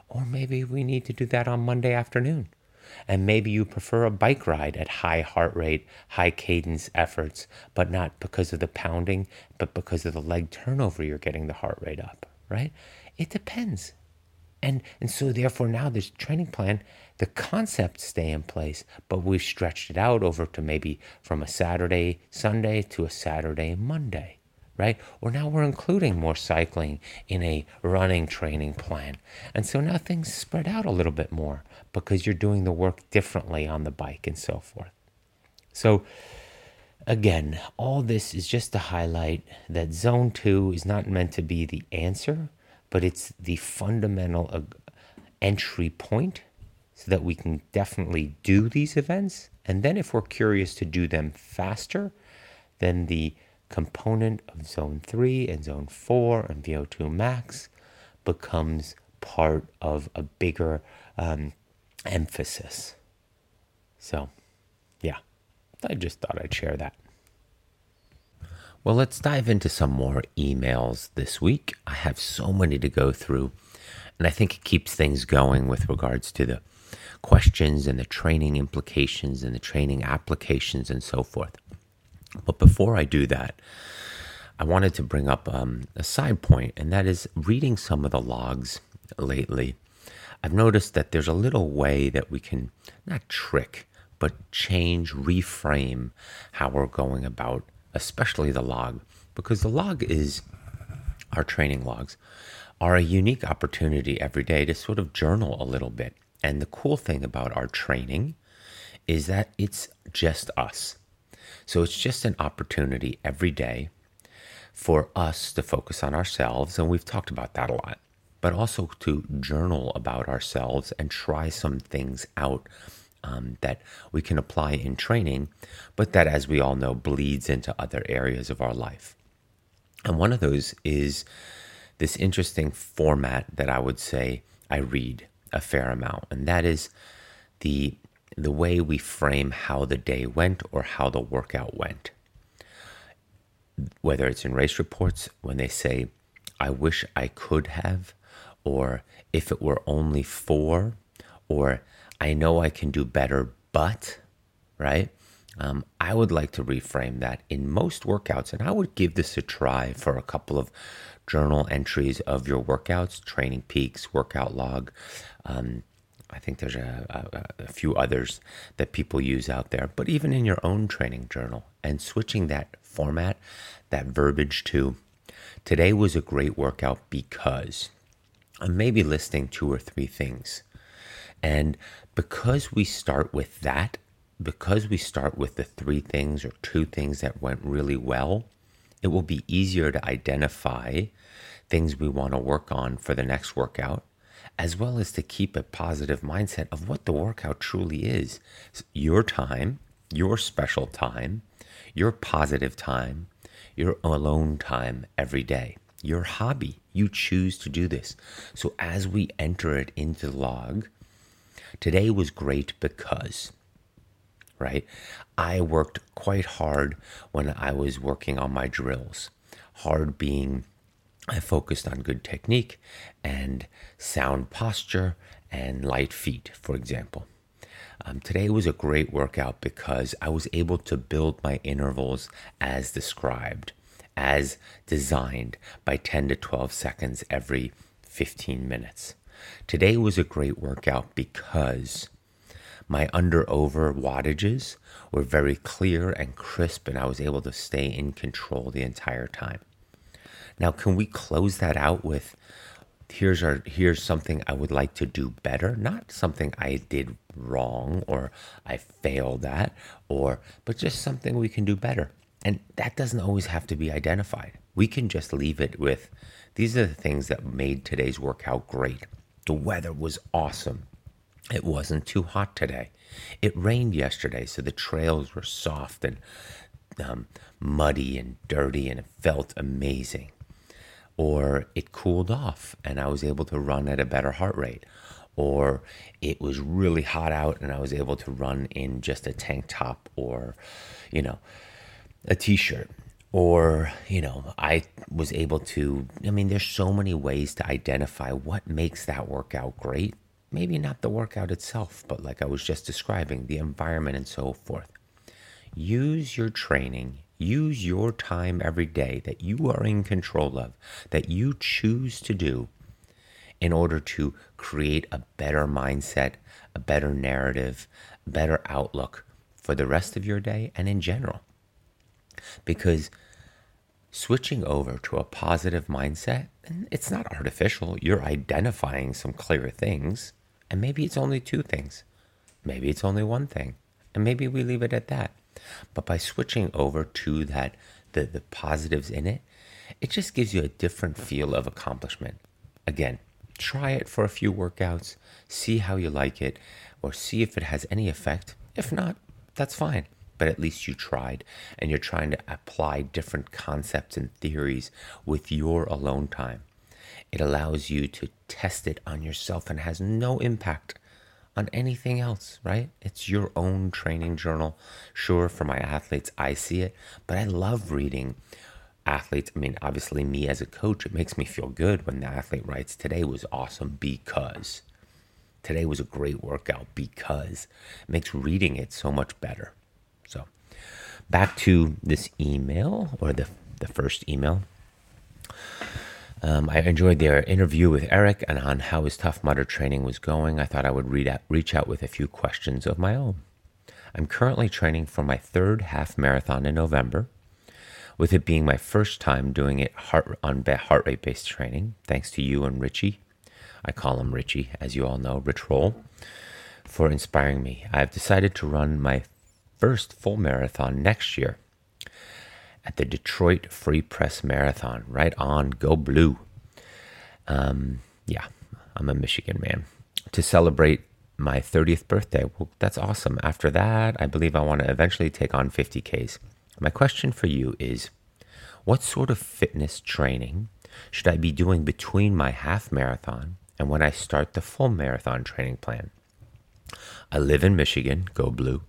Or maybe we need to do that on Monday afternoon. And maybe you prefer a bike ride at high heart rate, high cadence efforts, but not because of the pounding, but because of the leg turnover, you're getting the heart rate up, right? It depends. And, and so, therefore, now this training plan the concepts stay in place, but we've stretched it out over to maybe from a Saturday, Sunday to a Saturday, Monday, right? Or now we're including more cycling in a running training plan. And so now things spread out a little bit more because you're doing the work differently on the bike and so forth. So, again, all this is just to highlight that zone two is not meant to be the answer, but it's the fundamental entry point so that we can definitely do these events. And then, if we're curious to do them faster, then the component of zone 3 and zone 4 and VO2 max becomes part of a bigger um, emphasis. So, yeah, I just thought I'd share that. Well, let's dive into some more emails this week. I have so many to go through, and I think it keeps things going with regards to the questions and the training implications and the training applications and so forth. But before I do that, I wanted to bring up um, a side point, and that is reading some of the logs lately. I've noticed that there's a little way that we can not trick, but change, reframe how we're going about, especially the log, because the log is our training logs are a unique opportunity every day to sort of journal a little bit. And the cool thing about our training is that it's just us. So it's just an opportunity every day for us to focus on ourselves. And we've talked about that a lot, but also to journal about ourselves and try some things out um, that we can apply in training, but that, as we all know, bleeds into other areas of our life. And one of those is this interesting format that I would say I read a fair amount, and that is the the way we frame how the day went or how the workout went. Whether it's in race reports when they say, I wish I could have, or if it were only for, or I know I can do better, but, right? Um, I would like to reframe that in most workouts, and I would give this a try for a couple of journal entries of your workouts, training peaks, workout log. Um, I think there's a, a, a, few others that people use out there, but even in your own training journal and switching that format, that verbiage to today was a great workout because I'm maybe listing two or three things. And because we start with that, because we start with the three things or two things that went really well, it will be easier to identify things we want to work on for the next workout, as well as to keep a positive mindset of what the workout truly is your time, your special time, your positive time, your alone time every day, your hobby. You choose to do this. So as we enter it into the log, today was great because right? I worked quite hard when I was working on my drills. Hard being, I focused on good technique and sound posture and light feet, for example. Um, today was a great workout because I was able to build my intervals as described, as designed by 10 to 12 seconds every 15 minutes. Today was a great workout because my under over wattages were very clear and crisp, and I was able to stay in control the entire time. Now, can we close that out with here's our here's something I would like to do better, not something I did wrong or I failed at or but just something we can do better. And that doesn't always have to be identified. We can just leave it with these are the things that made today's workout great. The weather was awesome. It wasn't too hot today. It rained yesterday, so the trails were soft and um, muddy and dirty, and it felt amazing. Or it cooled off, and I was able to run at a better heart rate. Or it was really hot out, and I was able to run in just a tank top or, you know, a t shirt or you know i was able to i mean there's so many ways to identify what makes that workout great maybe not the workout itself, but like I was just describing, the environment and so forth. Use your training, use your time every day that you are in control of, that you choose to do in order to create a better mindset, a better narrative, a better outlook for the rest of your day and in general. Because switching over to a positive mindset, it's not artificial. You're identifying some clear things. And maybe it's only two things. Maybe it's only one thing. And maybe we leave it at that. But by switching over to that, the, the positives in it, it just gives you a different feel of accomplishment. Again, try it for a few workouts, see how you like it, or see if it has any effect. If not, that's fine. But at least you tried and you're trying to apply different concepts and theories with your alone time. It allows you to test it on yourself and has no impact on anything else, right? It's your own training journal. Sure, for my athletes, I see it, but I love reading athletes. I mean, obviously, me as a coach, it makes me feel good when the athlete writes, Today was awesome because. Today was a great workout because it makes reading it so much better. So, back to this email or the, the first email. Um, I enjoyed their interview with Eric and on how his Tough Mudder training was going. I thought I would out, reach out with a few questions of my own. I'm currently training for my third half marathon in November, with it being my first time doing it heart, on heart rate based training, thanks to you and Richie. I call him Richie, as you all know, Rich Roll, for inspiring me. I've decided to run my first full marathon next year at the Detroit Free Press Marathon. Right on, go blue. Um, yeah, I'm a Michigan man. To celebrate my 30th birthday, well, that's awesome. After that, I believe I want to eventually take on 50Ks. My question for you is what sort of fitness training should I be doing between my half marathon and when I start the full marathon training plan? I live in Michigan, go blue.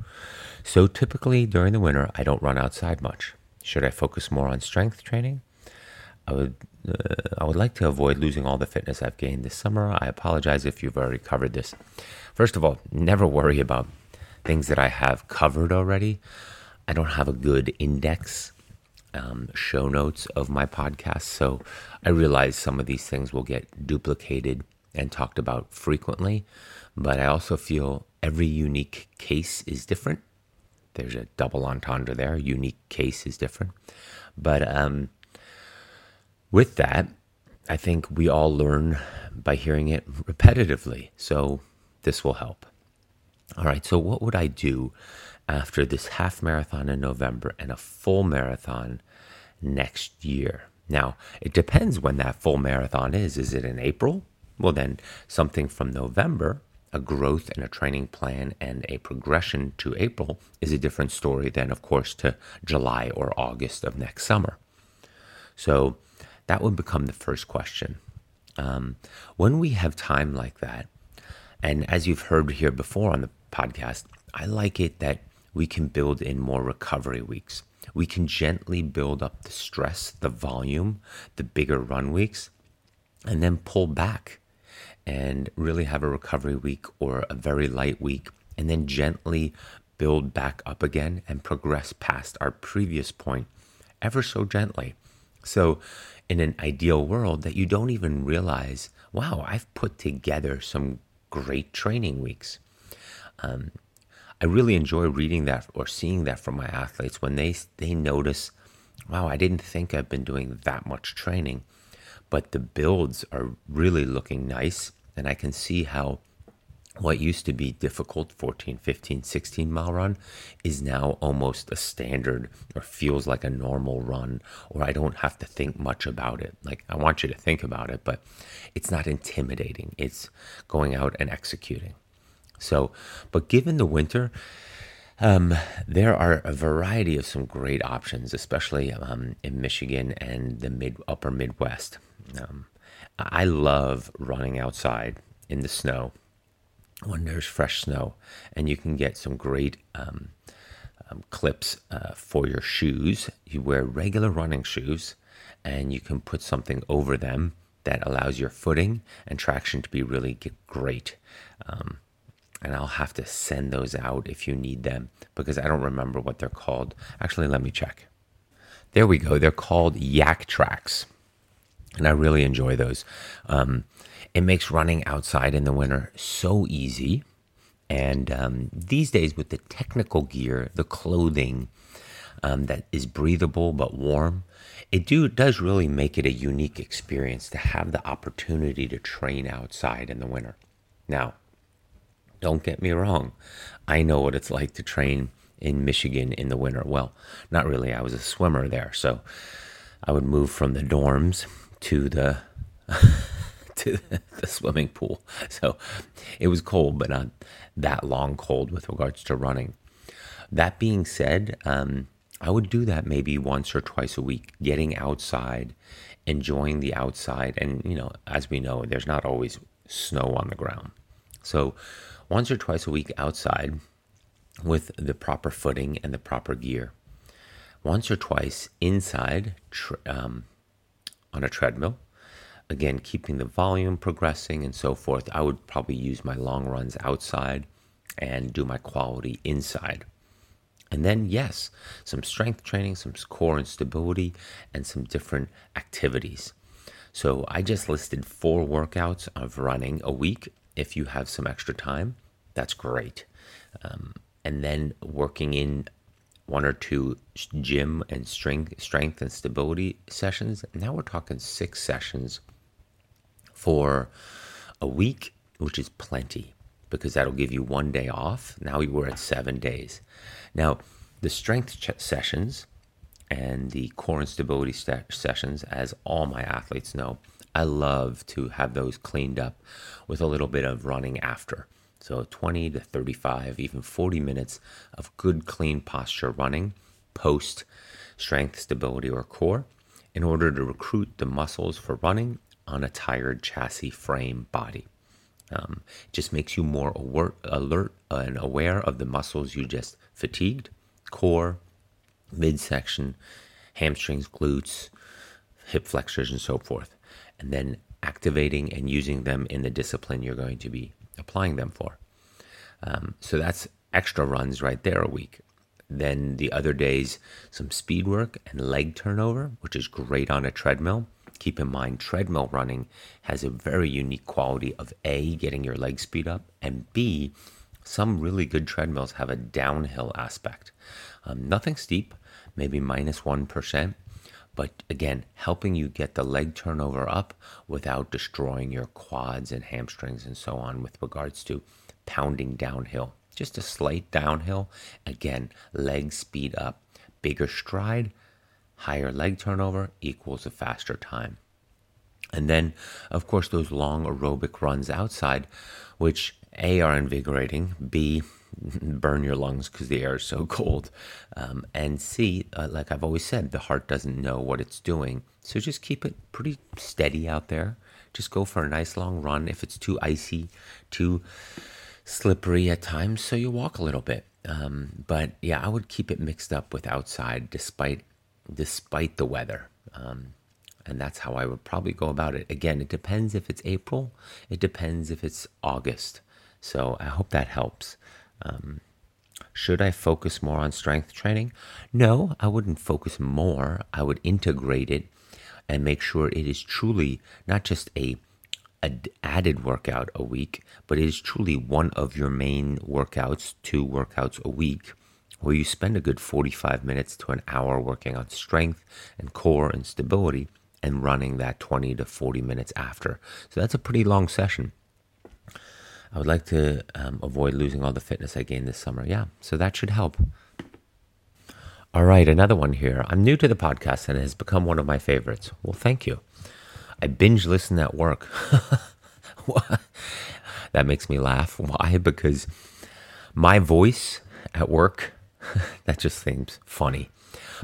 So typically during the winter, I don't run outside much. Should I focus more on strength training? I would uh, I would like to avoid losing all the fitness I've gained this summer. I apologize if you've already covered this. First of all, never worry about things that I have covered already. I don't have a good index um, show notes of my podcast, so I realize some of these things will get duplicated and talked about frequently. But I also feel every unique case is different, there's a double entendre there. Unique case is different. But um, with that, I think we all learn by hearing it repetitively. So this will help. All right. So, what would I do after this half marathon in November and a full marathon next year? Now, it depends when that full marathon is. Is it in April? Well, then something from November a growth and a training plan and a progression to April is a different story than, of course, to July or August of next summer. So that would become the first question. Um, when we have time like that, and as you've heard here before on the podcast, I like it that we can build in more recovery weeks. We can gently build up the stress, the volume, the bigger run weeks, and then pull back and really have a recovery week or a very light week, and then gently build back up again and progress past our previous point ever so gently. So, in an ideal world, that you don't even realize, wow, I've put together some great training weeks. Um, I really enjoy reading that or seeing that from my athletes when they they notice, wow, I didn't think I've been doing that much training, but the builds are really looking nice and I can see how what used to be difficult 14 15 16 mile run is now almost a standard or feels like a normal run or i don't have to think much about it. Like i want you to think about it but it's not intimidating. It's going out and executing. So but given the winter um, there are a variety of some great options especially um, in michigan and the mid upper midwest. Um, I love running outside in the snow when there's fresh snow, and you can get some great um, um, clips uh, for your shoes. You wear regular running shoes, and you can put something over them that allows your footing and traction to be really great. Um, and I'll have to send those out if you need them because I don't remember what they're called. Actually, let me check. There we go. They're called Yaktrax and I really enjoy those. Um, it makes running outside in the winter so easy. And um, these days, with the technical gear, the clothing um, that is breathable but warm, it do does really make it a unique experience to have the opportunity to train outside in the winter. Now, don't get me wrong, I know what it's like to train in Michigan in the winter. Well, not really. I was a swimmer there, so I would move from the dorms to the <laughs> to the swimming pool. So it was cold, but not that long cold with regards to running. That being said, um, I would do that maybe once or twice a week, getting outside, enjoying the outside. And, you know, as we know, there's not always snow on the ground. So once or twice a week outside with the proper footing and the proper gear. Once or twice inside um, on a treadmill. Again, keeping the volume progressing and so forth. I would probably use my long runs outside and do my quality inside. And then, yes, some strength training, some core and stability, and some different activities. So I just listed four workouts of running a week. If you have some extra time, that's great. Um, and then working in one or two gym and strength, strength and stability sessions. Now we're talking six sessions for a week, which is plenty because that'll give you one day off. Now we were at seven days. Now, the strength ch- sessions and the core and stability st- sessions, as all my athletes know, I love to have those cleaned up with a little bit of running after. So 20 to 35, even 40 minutes of good, clean posture running post strength, stability, or core in order to recruit the muscles for running on a tired chassis frame body. Um, it just makes you more alert, alert and aware of the muscles you just fatigued core, midsection, hamstrings, glutes, hip flexors, and so forth. And then activating and using them in the discipline you're going to be applying them for. Um, so that's extra runs right there a week. Then the other days, some speed work and leg turnover, which is great on a treadmill. Keep in mind, treadmill running has a very unique quality of A, getting your leg speed up, and B, some really good treadmills have a downhill aspect. Um, nothing steep, maybe minus 1, but again, helping you get the leg turnover up without destroying your quads and hamstrings and so on with regards to pounding downhill. Just a slight downhill. Again, leg speed up, bigger stride, higher leg turnover equals a faster time. And then, of course, those long aerobic runs outside, which A are invigorating, B <laughs> burn your lungs because the air is so <laughs> cold, um, and C, uh, like I've always said, the heart doesn't know what it's doing. So just keep it pretty steady out there. Just go for a nice long run. If it's too icy, too slippery at times, so you walk a little bit. Um, but yeah, I would keep it mixed up with outside, despite despite the weather. Um, and that's how I would probably go about it. Again, it depends if it's April, it depends if it's August. So I hope that helps. Um, should I focus more on strength training? No, I wouldn't focus more. I would integrate it and make sure it is truly not just a added workout a week, but it is truly one of your main workouts, two workouts a week, where you spend a good 45 minutes to an hour working on strength and core and stability and running that 20 to 40 minutes after. So that's a pretty long session. I would like to um, avoid losing all the fitness I gained this summer. Yeah, so that should help. All right, another one here. I'm new to the podcast and it has become one of my favorites. Well, thank you. I binge listen at work. <laughs> that makes me laugh. Why? Because my voice at work, <laughs> that just seems funny.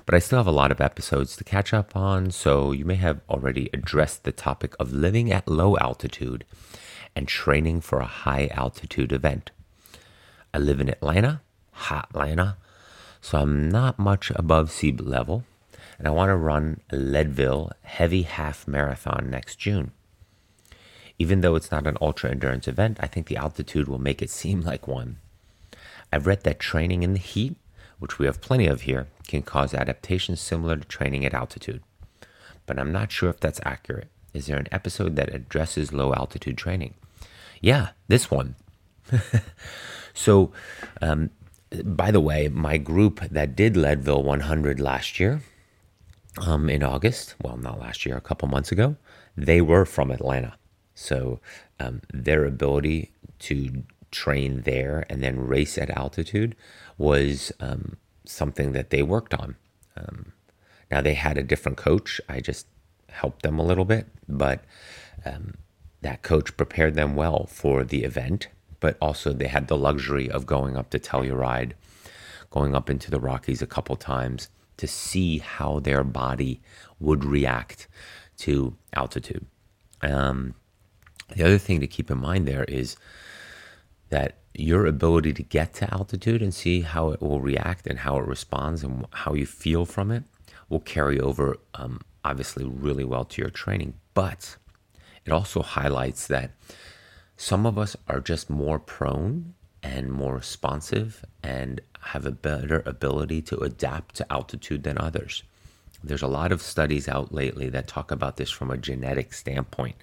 But I still have a lot of episodes to catch up on, so you may have already addressed the topic of living at low altitude and training for a high altitude event. I live in Atlanta, hot Atlanta, so I'm not much above sea level and I want to run a Leadville heavy half marathon next June. Even though it's not an ultra endurance event, I think the altitude will make it seem <laughs> like one. I've read that training in the heat, which we have plenty of here, can cause adaptations similar to training at altitude. But I'm not sure if that's accurate. Is there an episode that addresses low altitude training? Yeah, this one. <laughs> so, um, by the way, my group that did Leadville 100 last year, um, in August, well, not last year, a couple months ago, they were from Atlanta. So um, their ability to train there and then race at altitude was um, something that they worked on. Um, now they had a different coach. I just helped them a little bit, but um, that coach prepared them well for the event. But also they had the luxury of going up to Telluride, going up into the Rockies a couple times to see how their body would react to altitude. Um, the other thing to keep in mind there is that your ability to get to altitude and see how it will react and how it responds and how you feel from it will carry over, um, obviously, really well to your training. But it also highlights that some of us are just more prone and more responsive and have a better ability to adapt to altitude than others. There's a lot of studies out lately that talk about this from a genetic standpoint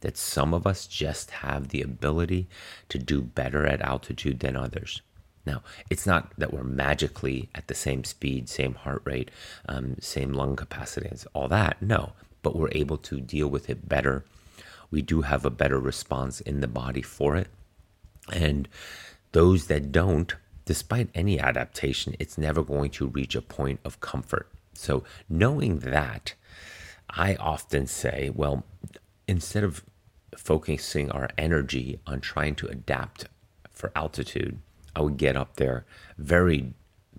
that some of us just have the ability to do better at altitude than others. Now, it's not that we're magically at the same speed, same heart rate, um, same lung capacity, all that. No, but we're able to deal with it better. We do have a better response in the body for it. And those that don't, despite any adaptation, it's never going to reach a point of comfort. So, knowing that, I often say, well, instead of focusing our energy on trying to adapt for altitude, I would get up there very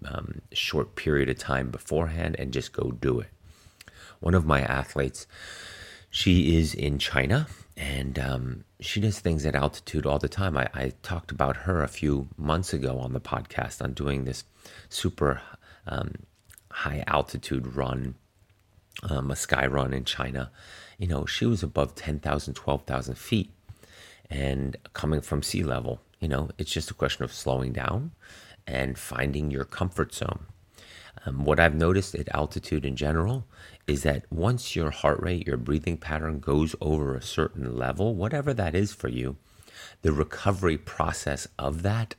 um, short period of time beforehand and just go do it. One of my athletes, she is in China and um, she does things at altitude all the time. I, I, talked about her a few months ago on the podcast on doing this super um, high altitude run, um, a sky run in China you know, she was above 10,000, 12,000 feet and coming from sea level. You know, it's just a question of slowing down and finding your comfort zone. Um, what I've noticed at altitude in general is that once your heart rate, your breathing pattern goes over a certain level, whatever that is for you, the recovery process of that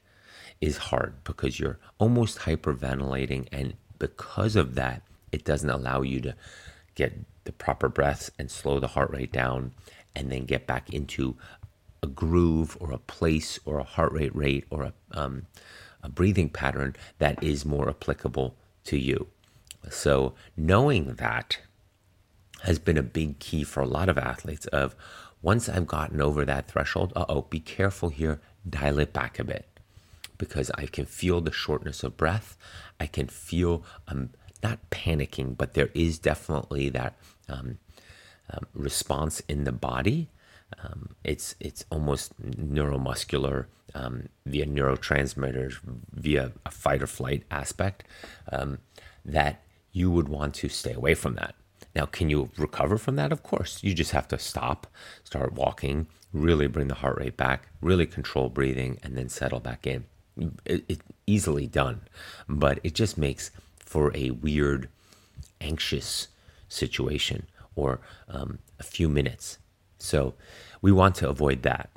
is hard because you're almost hyperventilating. And because of that, it doesn't allow you to get the proper breaths and slow the heart rate down and then get back into a groove or a place or a heart rate rate or a, um, a breathing pattern that is more applicable to you. So knowing that has been a big key for a lot of athletes of once I've gotten over that threshold, uh-oh, be careful here, dial it back a bit because I can feel the shortness of breath. I can feel I'm not panicking, but there is definitely that um, um, response in the body. Um, it's it's almost neuromuscular um, via neurotransmitters, via a fight or flight aspect um, that you would want to stay away from that. Now, can you recover from that? Of course. You just have to stop, start walking, really bring the heart rate back, really control breathing, and then settle back in. It, it easily done, but it just makes for a weird, anxious situation or um, a few minutes. So we want to avoid that.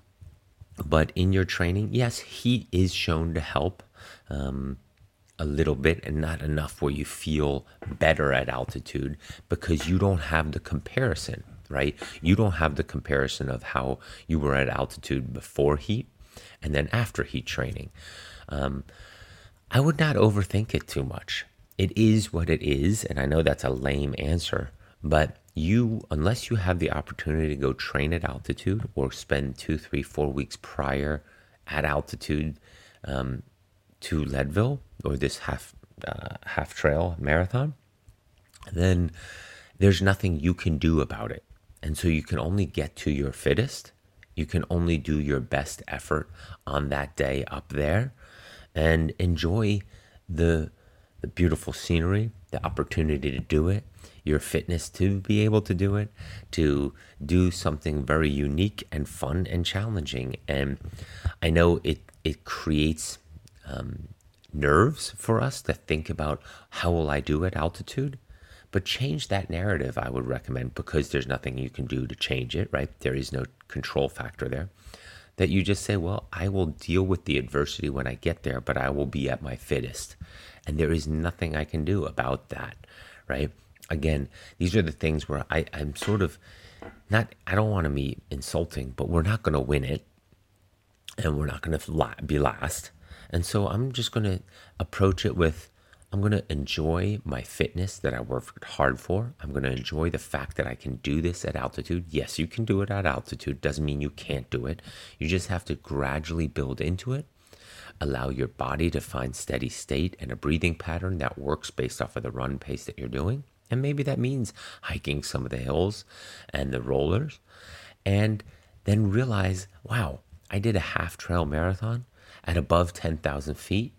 But in your training, yes, heat is shown to help um, a little bit and not enough where you feel better at altitude because you don't have the comparison, right? You don't have the comparison of how you were at altitude before heat and then after heat training. Um, I would not overthink it too much it is what it is. And I know that's a lame answer, but you, unless you have the opportunity to go train at altitude or spend two, three, four weeks prior at altitude um, to Leadville or this half uh, half trail marathon, then there's nothing you can do about it. And so you can only get to your fittest. You can only do your best effort on that day up there and enjoy the the beautiful scenery, the opportunity to do it, your fitness to be able to do it, to do something very unique and fun and challenging. And I know it it creates um, nerves for us to think about how will I do at altitude. But change that narrative, I would recommend, because there's nothing you can do to change it, right? There is no control factor there. That you just say, well, I will deal with the adversity when I get there, but I will be at my fittest. And there is nothing I can do about that, right? Again, these are the things where I, I'm sort of not, I don't want to be insulting, but we're not going to win it and we're not going to be last. And so I'm just going to approach it with, I'm going to enjoy my fitness that I worked hard for. I'm going to enjoy the fact that I can do this at altitude. Yes, you can do it at altitude. Doesn't mean you can't do it. You just have to gradually build into it allow your body to find steady state and a breathing pattern that works based off of the run pace that you're doing. And maybe that means hiking some of the hills and the rollers. And then realize, wow, I did a half trail marathon at above 10,000 feet.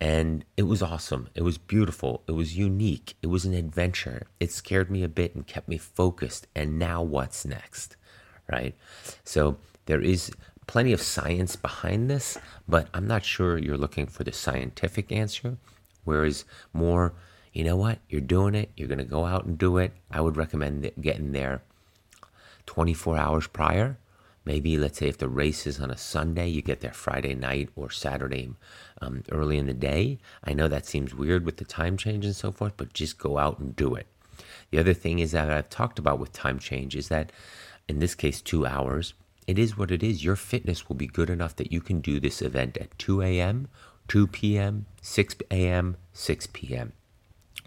And it was awesome. It was beautiful. It was unique. It was an adventure. It scared me a bit and kept me focused. And now what's next? Right? So there is plenty of science behind this, but I'm not sure you're looking for the scientific answer. Whereas more, you know what, you're doing it, you're going to go out and do it. I would recommend getting there 24 hours prior. Maybe, let's say, if the race is on a Sunday, you get there Friday night or Saturday um, early in the day. I know that seems weird with the time change and so forth, but just go out and do it. The other thing is that I've talked about with time change is that in this case, two hours, it is what it is. Your fitness will be good enough that you can do this event at 2 a.m., 2 p.m., 6 a.m., 6 p.m.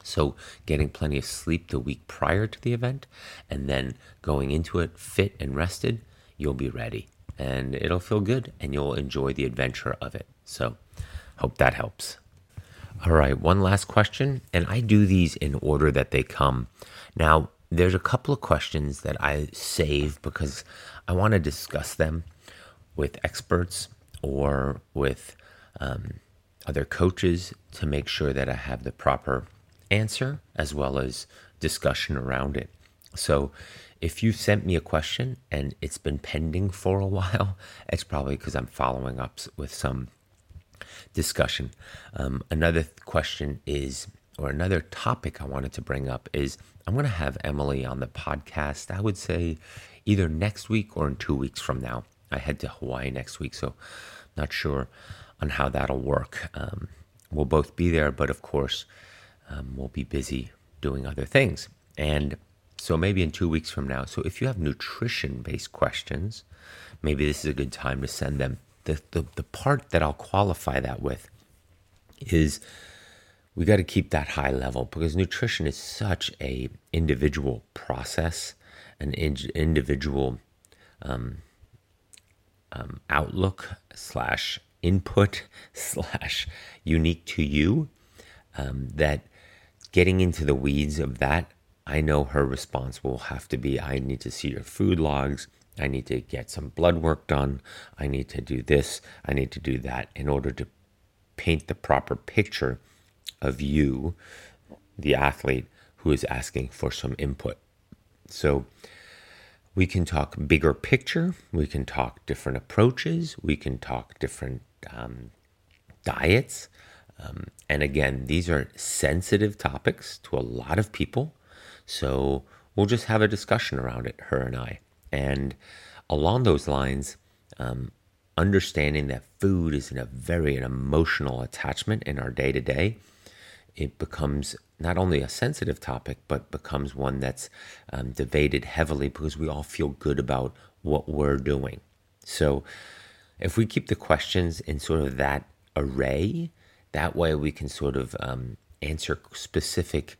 So, getting plenty of sleep the week prior to the event and then going into it fit and rested, you'll be ready and it'll feel good and you'll enjoy the adventure of it. So, hope that helps. All right, one last question, and I do these in order that they come. Now, there's a couple of questions that I save because I want to discuss them with experts or with um, other coaches to make sure that I have the proper answer as well as discussion around it. So, if you sent me a question and it's been pending for a <laughs> while, it's probably because I'm following up with some discussion. Um, another question is, or another topic I wanted to bring up is I'm going to have Emily on the podcast, I would say either next week or in two weeks from now. I head to Hawaii next week, so not sure on how that'll work. Um, we'll both be there, but of course, um, we'll be busy doing other things. And so maybe in two weeks from now. So if you have nutrition based questions, maybe this is a good time to send them. The, the, the part that I'll qualify that with is we got to keep that high level because nutrition is such a individual process, an in- individual um, um, outlook slash input <laughs> slash unique to you um, that getting into the weeds of that i know her response will have to be i need to see your food logs i need to get some blood work done i need to do this i need to do that in order to paint the proper picture of you, the athlete, who is asking for some input. So we can talk bigger picture, we can talk different approaches, we can talk different um, diets. Um, and again, these are sensitive topics to a lot of people. So we'll just have a discussion around it, her and I. And along those lines, um, understanding that food is in a very an emotional attachment in our day to day it becomes not only a sensitive topic, but becomes one that's um, debated heavily because we all feel good about what we're doing. So, if we keep the questions in sort of that array, that way we can sort of um, answer specific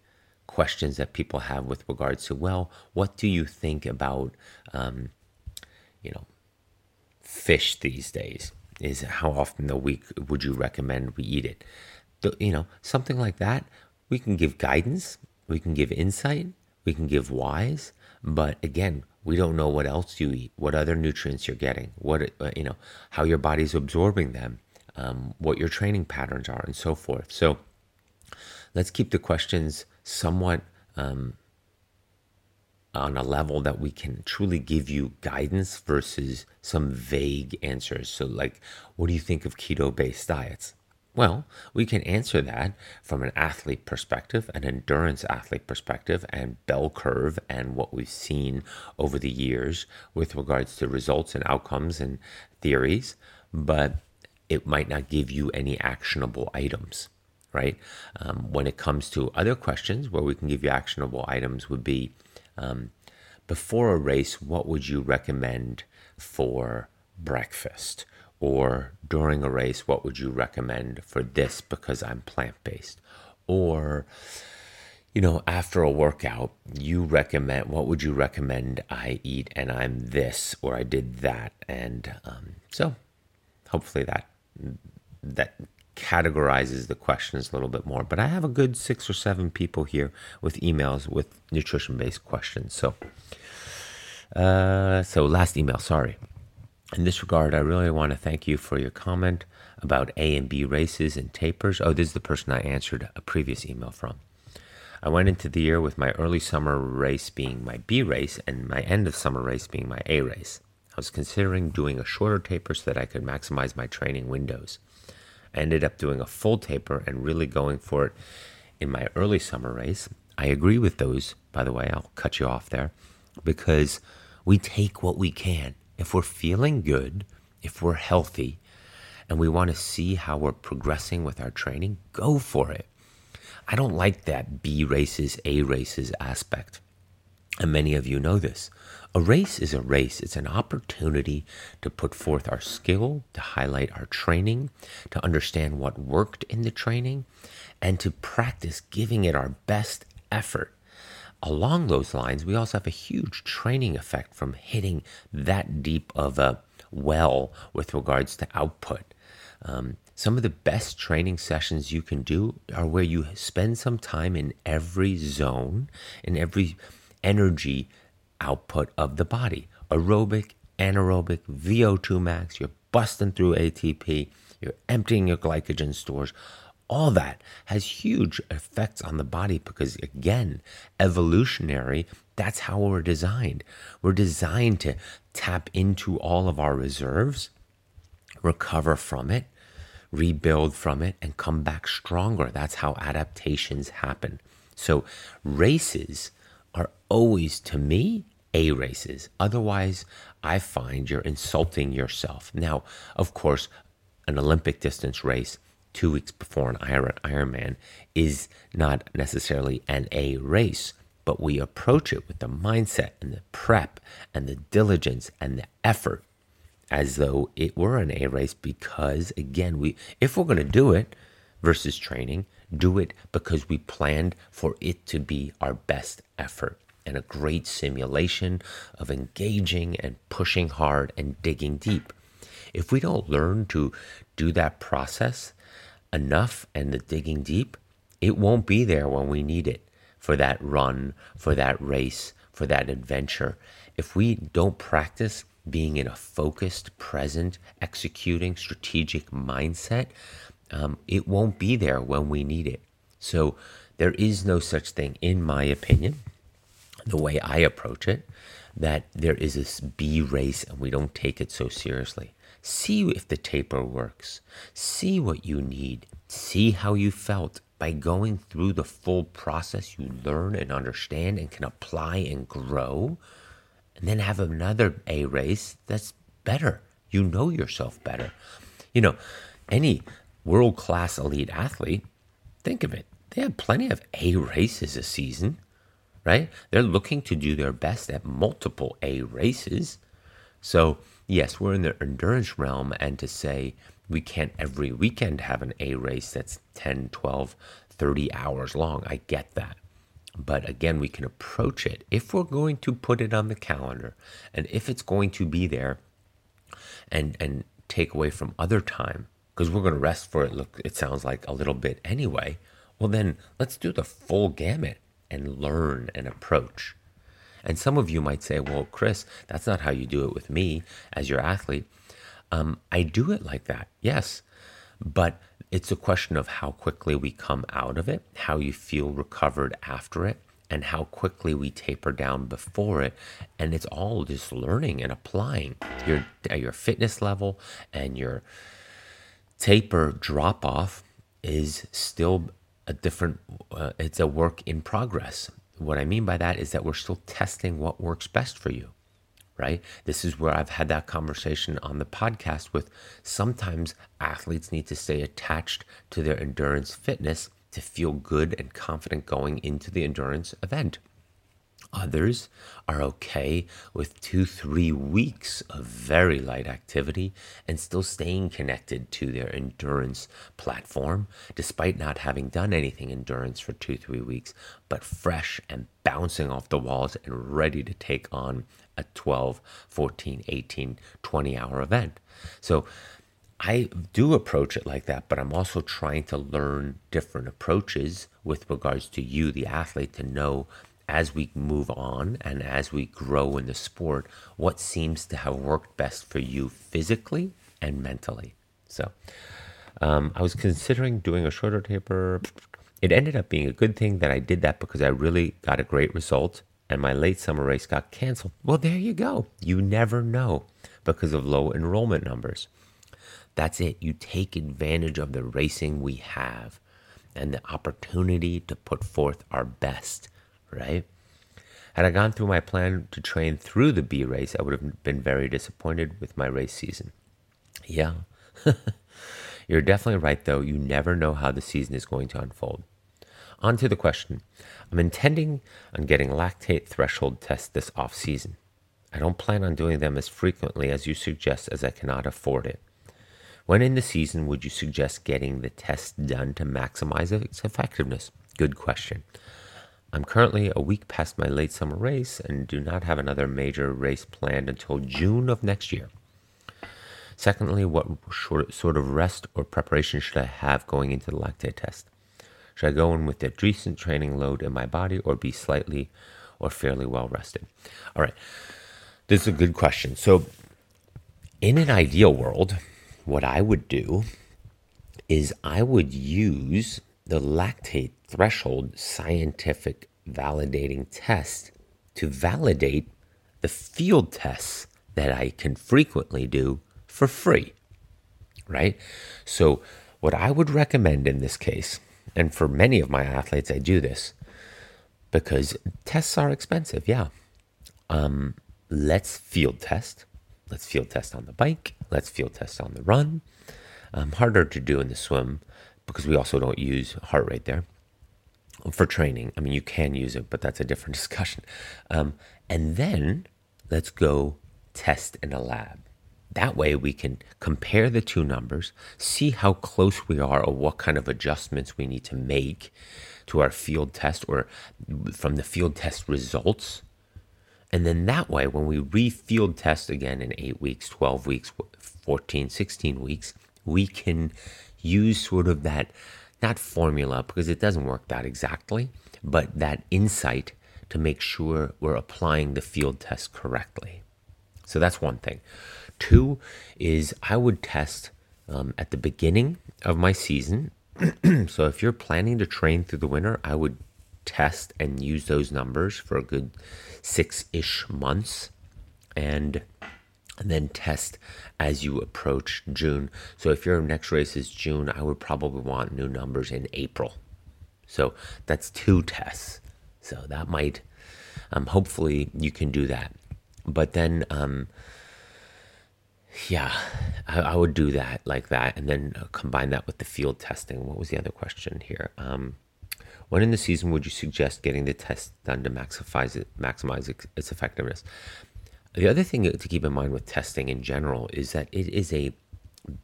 questions that people have with regards to, well, what do you think about, um, you know, fish these days? Is how often the week would you recommend we eat it? you know, something like that. We can give guidance, we can give insight, we can give whys, but again, we don't know what else you eat, what other nutrients you're getting, what uh, you know, how your body's absorbing them, um, what your training patterns are, and so forth. So, let's keep the questions somewhat um, on a level that we can truly give you guidance versus some vague answers. So, like, what do you think of keto-based diets? Well, we can answer that from an athlete perspective, an endurance athlete perspective, and bell curve, and what we've seen over the years with regards to results and outcomes and theories, but it might not give you any actionable items, right? Um, when it comes to other questions where we can give you actionable items, would be um, before a race, what would you recommend for breakfast? Or during a race, what would you recommend for this because I'm plant based? Or, you know, after a workout, you recommend what would you recommend I eat and I'm this or I did that. And um, so hopefully that that categorizes the questions a little bit more. But I have a good six or seven people here with emails with nutrition based questions. So, uh, so last email, sorry. in this regard, I really want to thank you for your comment about A and B races and tapers. Oh, this is the person I answered a previous email from. I went into the year with my early summer race being my B race and my end of summer race being my A race. I was considering doing a shorter taper so that I could maximize my training windows. Ended up doing a full taper and really going for it in my early summer race. I agree with those, by the way, I'll cut you off there, because we take what we can. If we're feeling good, if we're healthy, and we want to see how we're progressing with our training, go for it. I don't like that B races, A races aspect. And many of you know this. A race is a race. It's an opportunity to put forth our skill, to highlight our training, to understand what worked in the training, and to practice giving it our best effort. Along those lines, we also have a huge training effect from hitting that deep of a well with regards to output. Um, some of the best training sessions you can do are where you spend some time in every zone, in every energy output of the body aerobic, anaerobic, VO2 max, you're busting through ATP, you're emptying your glycogen stores. All that has huge effects on the body because, again, evolutionary, that's how we're designed. We're designed to tap into all of our reserves, recover from it, rebuild from it, and come back stronger. That's how adaptations happen. So, races are always, to me, A races. Otherwise, I find you're insulting yourself. Now, of course, an Olympic distance race two weeks before an Iron Ironman is not necessarily an A race, but we approach it with the mindset and the prep and the diligence and the effort as though it were an A race because again we if we're going to do it versus training do it because we planned for it to be our best effort. And a great simulation of engaging and pushing hard and digging deep. If we don't learn to do that process enough and the digging deep it won't be there when we need it for that run for that race for that adventure. If we don't practice being in a focused, present, executing, strategic mindset, um, it won't be there when we need it. So there is no such thing, in my opinion, the way I approach it, that there is this B race and we don't take it so seriously. See if the taper works. See what you need. See how you felt. By going through the full process, you learn and understand and can apply and grow and then have another A race that's better. You know yourself better. You know, any world class elite athlete, think of it. They have plenty of A races a season, right? They're looking to do their best at multiple A races. So, yes, we're in the endurance realm, and to say we can't every weekend have an A race that's 10, 12, 30 hours long, I get that. But again, we can approach it if we're going to put it on the calendar and if it's going to be there and and take away from other time because we're going to rest for it look it sounds like a little bit anyway. Well then let's do the full gamut and learn and approach and some of you might say well chris that's not how you do it with me as your athlete um, i do it like that yes but it's a question of how quickly we come out of it, how you feel recovered after it, and how quickly we taper down before it. And it's all just learning and applying your your fitness level and your taper drop off is still a different uh, it's a work in progress what i mean by that is that we're still testing what works best for you right? This is where I've had that conversation on the podcast with sometimes athletes need to stay attached to their endurance fitness to feel good and confident going into the endurance event. Others are okay with two, three weeks of very light activity and still staying connected to their endurance platform, despite not having done anything endurance for two, three weeks, but fresh and bouncing off the walls and ready to take on a 12, 14, 18, 20 hour event. So I do approach it like that, but I'm also trying to learn different approaches with regards to you, the athlete, to know as we move on and as we grow in the sport, what seems to have worked best for you physically and mentally. So um, I was considering doing a shorter taper. It ended up being a good thing that I did that because I really got a great result and my late summer race got canceled. Well, there you go. You never know because of low enrollment numbers. That's it. You take advantage of the racing we have and the opportunity to put forth our best, right? Had I gone through my plan to train through the B race, I would have been very disappointed with my race season. Yeah. <laughs> You're definitely right, though. You never know how the season is going to unfold. On to the question. I'm intending on getting lactate threshold tests this off season. I don't plan on doing them as frequently as you suggest, as I cannot afford it. When in the season would you suggest getting the test done to maximize its effectiveness? Good question. I'm currently a week past my late summer race and do not have another major race planned until June of next year. Secondly, what sort of rest or preparation should I have going into the lactate test? Should I go in with a decent training load in my body or be slightly or fairly well rested? All right, this is a good question. So, in an ideal world, what I would do is I would use the lactate threshold scientific validating test to validate the field tests that I can frequently do for free, right? So, what I would recommend in this case, and for many of my athletes, I do this because tests are expensive, yeah. Um, let's field test. Let's field test on the bike. Let's field test on the run. Um, harder to do in the swim because we also don't use heart rate there for training. I mean, you can use it, but that's a different <laughs> discussion. Um, and then let's go test in a lab. That way, we can compare the two numbers, see how close we are, or what kind of adjustments we need to make to our field test or from the field test results. And then that way, when we re-field test again in eight weeks, 12 weeks, 14, 16 weeks, we can use sort of that, not formula, because it doesn't work that exactly, but that insight to make sure we're applying the field test correctly. So that's one thing. Two is I would test um, at the beginning of my season. <clears throat> so if you're planning to train through the winter, I would test and use those numbers for a good six ish months and, and then test as you approach June. So if your next race is June, I would probably want new numbers in April. So that's two tests. So that might, um, hopefully, you can do that. But then, um, yeah, I, I, would do that like that, and then uh, combine that with the field testing. What was the other question here? Um, when in the season would you suggest getting the test done to maximize it, maximize its effectiveness? The other thing to keep in mind with testing in general is that it is a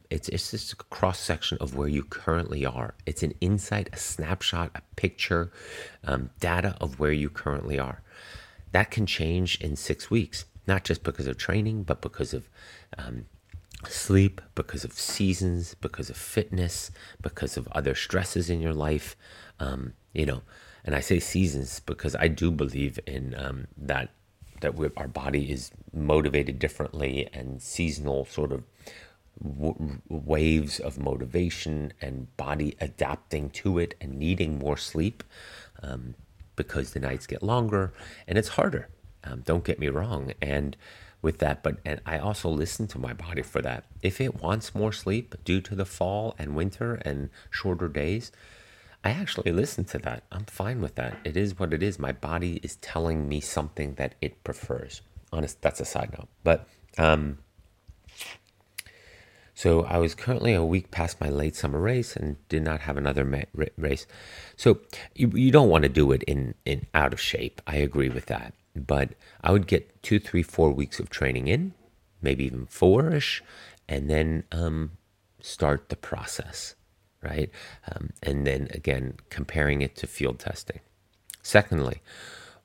it's it's just a cross section of where you currently are. It's an insight, a snapshot, a picture, um, data of where you currently are. That can change in six weeks not just because of training, but because of um, sleep, because of seasons, because of fitness, because of other stresses in your life. Um, you know, and I say seasons because I do believe in um, that that our body is motivated differently and seasonal sort of w- waves of motivation and body adapting to it and needing more sleep um, because the nights get longer and it's harder um, don't get me wrong. And with that, but and I also listen to my body for that. If it wants more sleep due to the fall and winter and shorter days, I actually listen to that. I'm fine with that. It is what it is. My body is telling me something that it prefers. Honest, that's a side note. But um, so I was currently a week past my late summer race and did not have another ma- race. So you, you don't want to do it in in out of shape. I agree with that but I would get two, three, four weeks of training in, maybe even four ish, and then um, start the process, right? Um, and then again, comparing it to field testing. Secondly,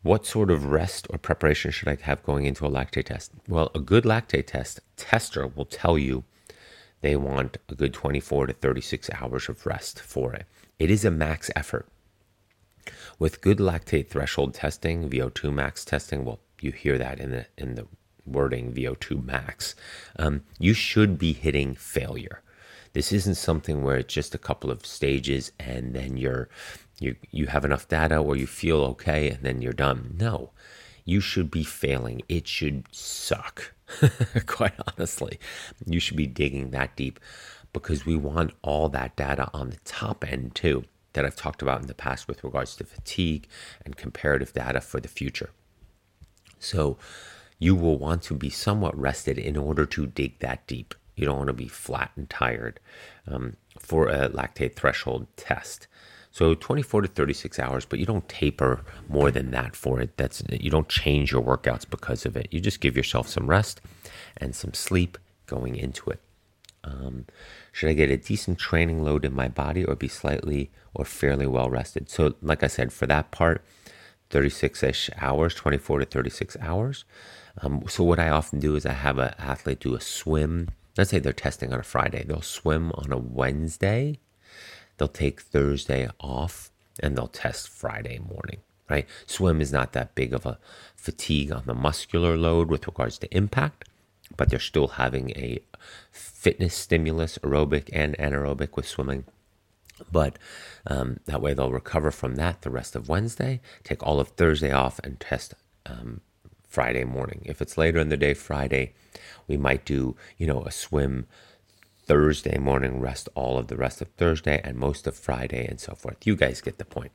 what sort of rest or preparation should I have going into a lactate test? Well, a good lactate test tester will tell you they want a good 24 to 36 hours of rest for it. It is a max effort. With good lactate threshold testing, VO2 max testing, well, you hear that in the in the wording VO2 max. Um, you should be hitting failure. This isn't something where it's just a couple of stages and then you're you you have enough data or you feel okay and then you're done. No. You should be failing. It should suck. <laughs> Quite honestly. You should be digging that deep because we want all that data on the top end too that I've talked about in the past with regards to fatigue and comparative data for the future. So you will want to be somewhat rested in order to dig that deep. You don't want to be flat and tired um, for a lactate threshold test. So 24 to 36 hours, but you don't taper more than that for it. That's you don't change your workouts because of it. You just give yourself some rest and some sleep going into it. Um, should I get a decent training load in my body or be slightly or fairly well rested? So, like I said, for that part, 36 ish hours, 24 to 36 hours. Um, so what I often do is I have an athlete do a swim. Let's say they're testing on a Friday. They'll swim on a Wednesday. They'll take Thursday off and they'll test Friday morning. Right? Swim is not that big of a fatigue on the muscular load with regards to impact, but they're still having a fitness stimulus, aerobic and anaerobic with swimming. But um, that way they'll recover from that the rest of Wednesday, take all of Thursday off, and test um, Friday morning. If it's later in the day, Friday, we might do, you know, a swim Thursday morning, rest all of the rest of Thursday and most of Friday and so forth. You guys get the point.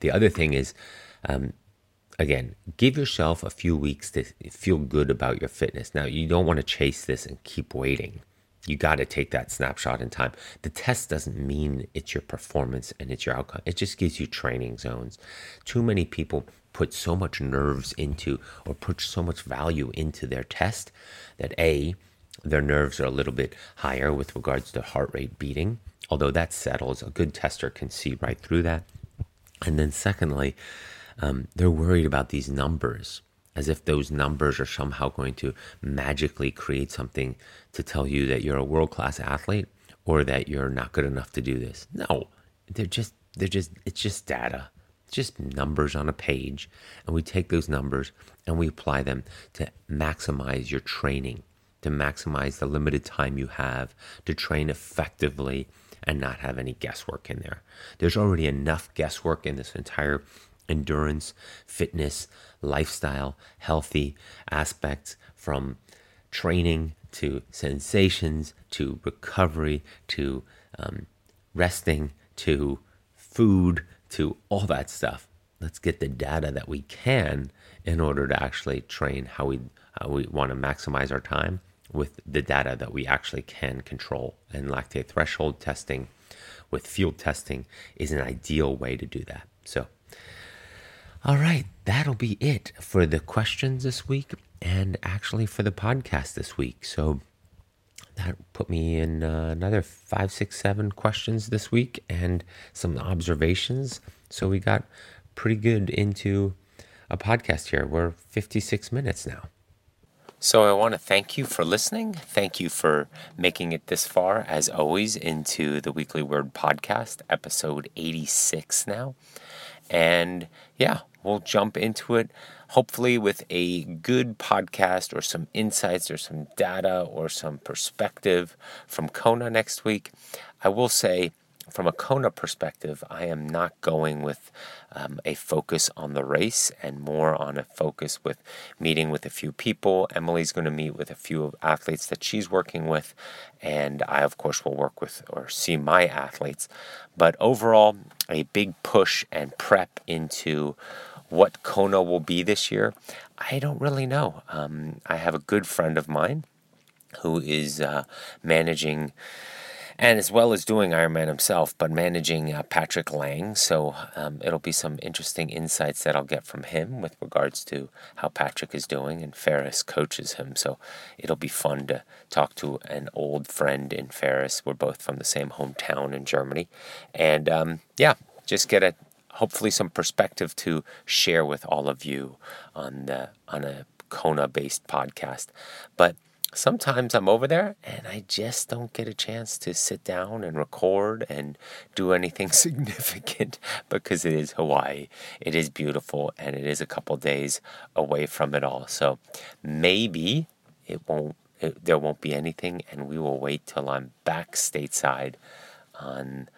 The other thing is, um, again, give yourself a few weeks to feel good about your fitness. Now, you don't want to chase this and keep waiting. You got to take that snapshot in time. The test doesn't mean it's your performance and it's your outcome. It just gives you training zones. Too many people put so much nerves into or put so much value into their test that A, their nerves are a little bit higher with regards to heart rate beating, although that settles. A good tester can see right through that. And then, secondly, um, they're worried about these numbers as if those numbers are somehow going to magically create something to tell you that you're a world class athlete or that you're not good enough to do this. No, they're just, they're just, it's just data just numbers on a page. And we take those numbers and we apply them to maximize your training, to maximize the limited time you have to train effectively and not have any guesswork in there. There's already enough guesswork in this entire endurance, fitness, lifestyle, healthy aspects from training to sensations to recovery to um, resting to food to all that stuff. Let's get the data that we can in order to actually train how we how we want to maximize our time with the data that we actually can control. And lactate threshold testing with field testing is an ideal way to do that. So, all right, that'll be it for the questions this week and actually for the podcast this week. So, that put me in uh, another five, six, seven questions this week and some observations. So we got pretty good into a podcast here. We're 56 minutes now. So I want to thank you for listening. Thank you for making it this far, as always, into the Weekly Word Podcast, episode 86 now. And yeah, we'll jump into it hopefully with a good podcast or some insights or some data or some perspective from Kona next week. I will say, from a Kona perspective, I am not going with um, a focus on the race and more on a focus with meeting with a few people. Emily's going to meet with a few athletes that she's working with, and I, of course, will work with or see my athletes. But overall, a big push and prep into what Kona will be this year, I don't really know. Um, I have a good friend of mine who is uh, managing and as well as doing Ironman himself, but managing uh, Patrick Lange. So um, it'll be some interesting insights that I'll get from him with regards to how Patrick is doing, and Faris coaches him. So it'll be fun to talk to an old friend in Faris. We're both from the same hometown in Germany, and um, yeah, just get a hopefully some perspective to share with all of you on the on a Kona based podcast. But sometimes I'm over there and I just don't get a chance to sit down and record and do anything <laughs> significant because it is Hawaii. It is beautiful and it is a couple days away from it all. So maybe it won't it, there won't be anything and we will wait till I'm back stateside on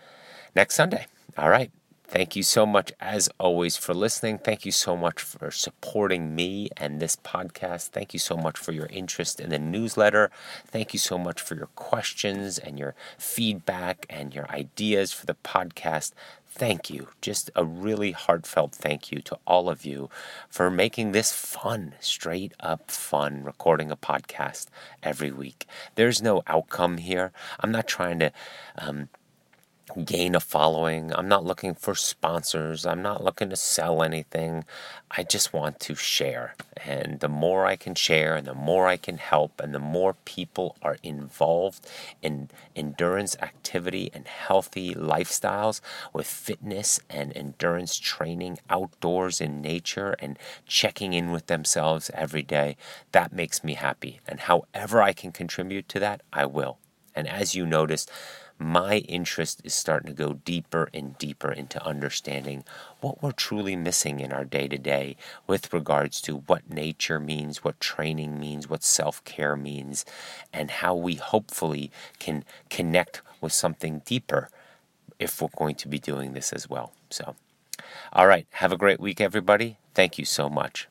next Sunday. All right. Thank you so much, as always, for listening. Thank you so much for supporting me and this podcast. Thank you so much for your interest in the newsletter. Thank you so much for your questions and your feedback and your ideas for the podcast. Thank you. Just a really heartfelt thank you to all of you for making this fun, straight up fun, recording a podcast every week. There's no outcome here. I'm not trying to. Um, gain a following. I'm not looking for sponsors. I'm not looking to sell anything. I just want to share. And the more I can share and the more I can help and the more people are involved in endurance activity and healthy lifestyles with fitness and endurance training outdoors in nature and checking in with themselves every day, that makes me happy. And however I can contribute to that, I will. And as you noticed, my interest is starting to go deeper and deeper into understanding what we're truly missing in our day to day with regards to what nature means, what training means, what self care means, and how we hopefully can connect with something deeper if we're going to be doing this as well. So, all right, have a great week, everybody. Thank you so much.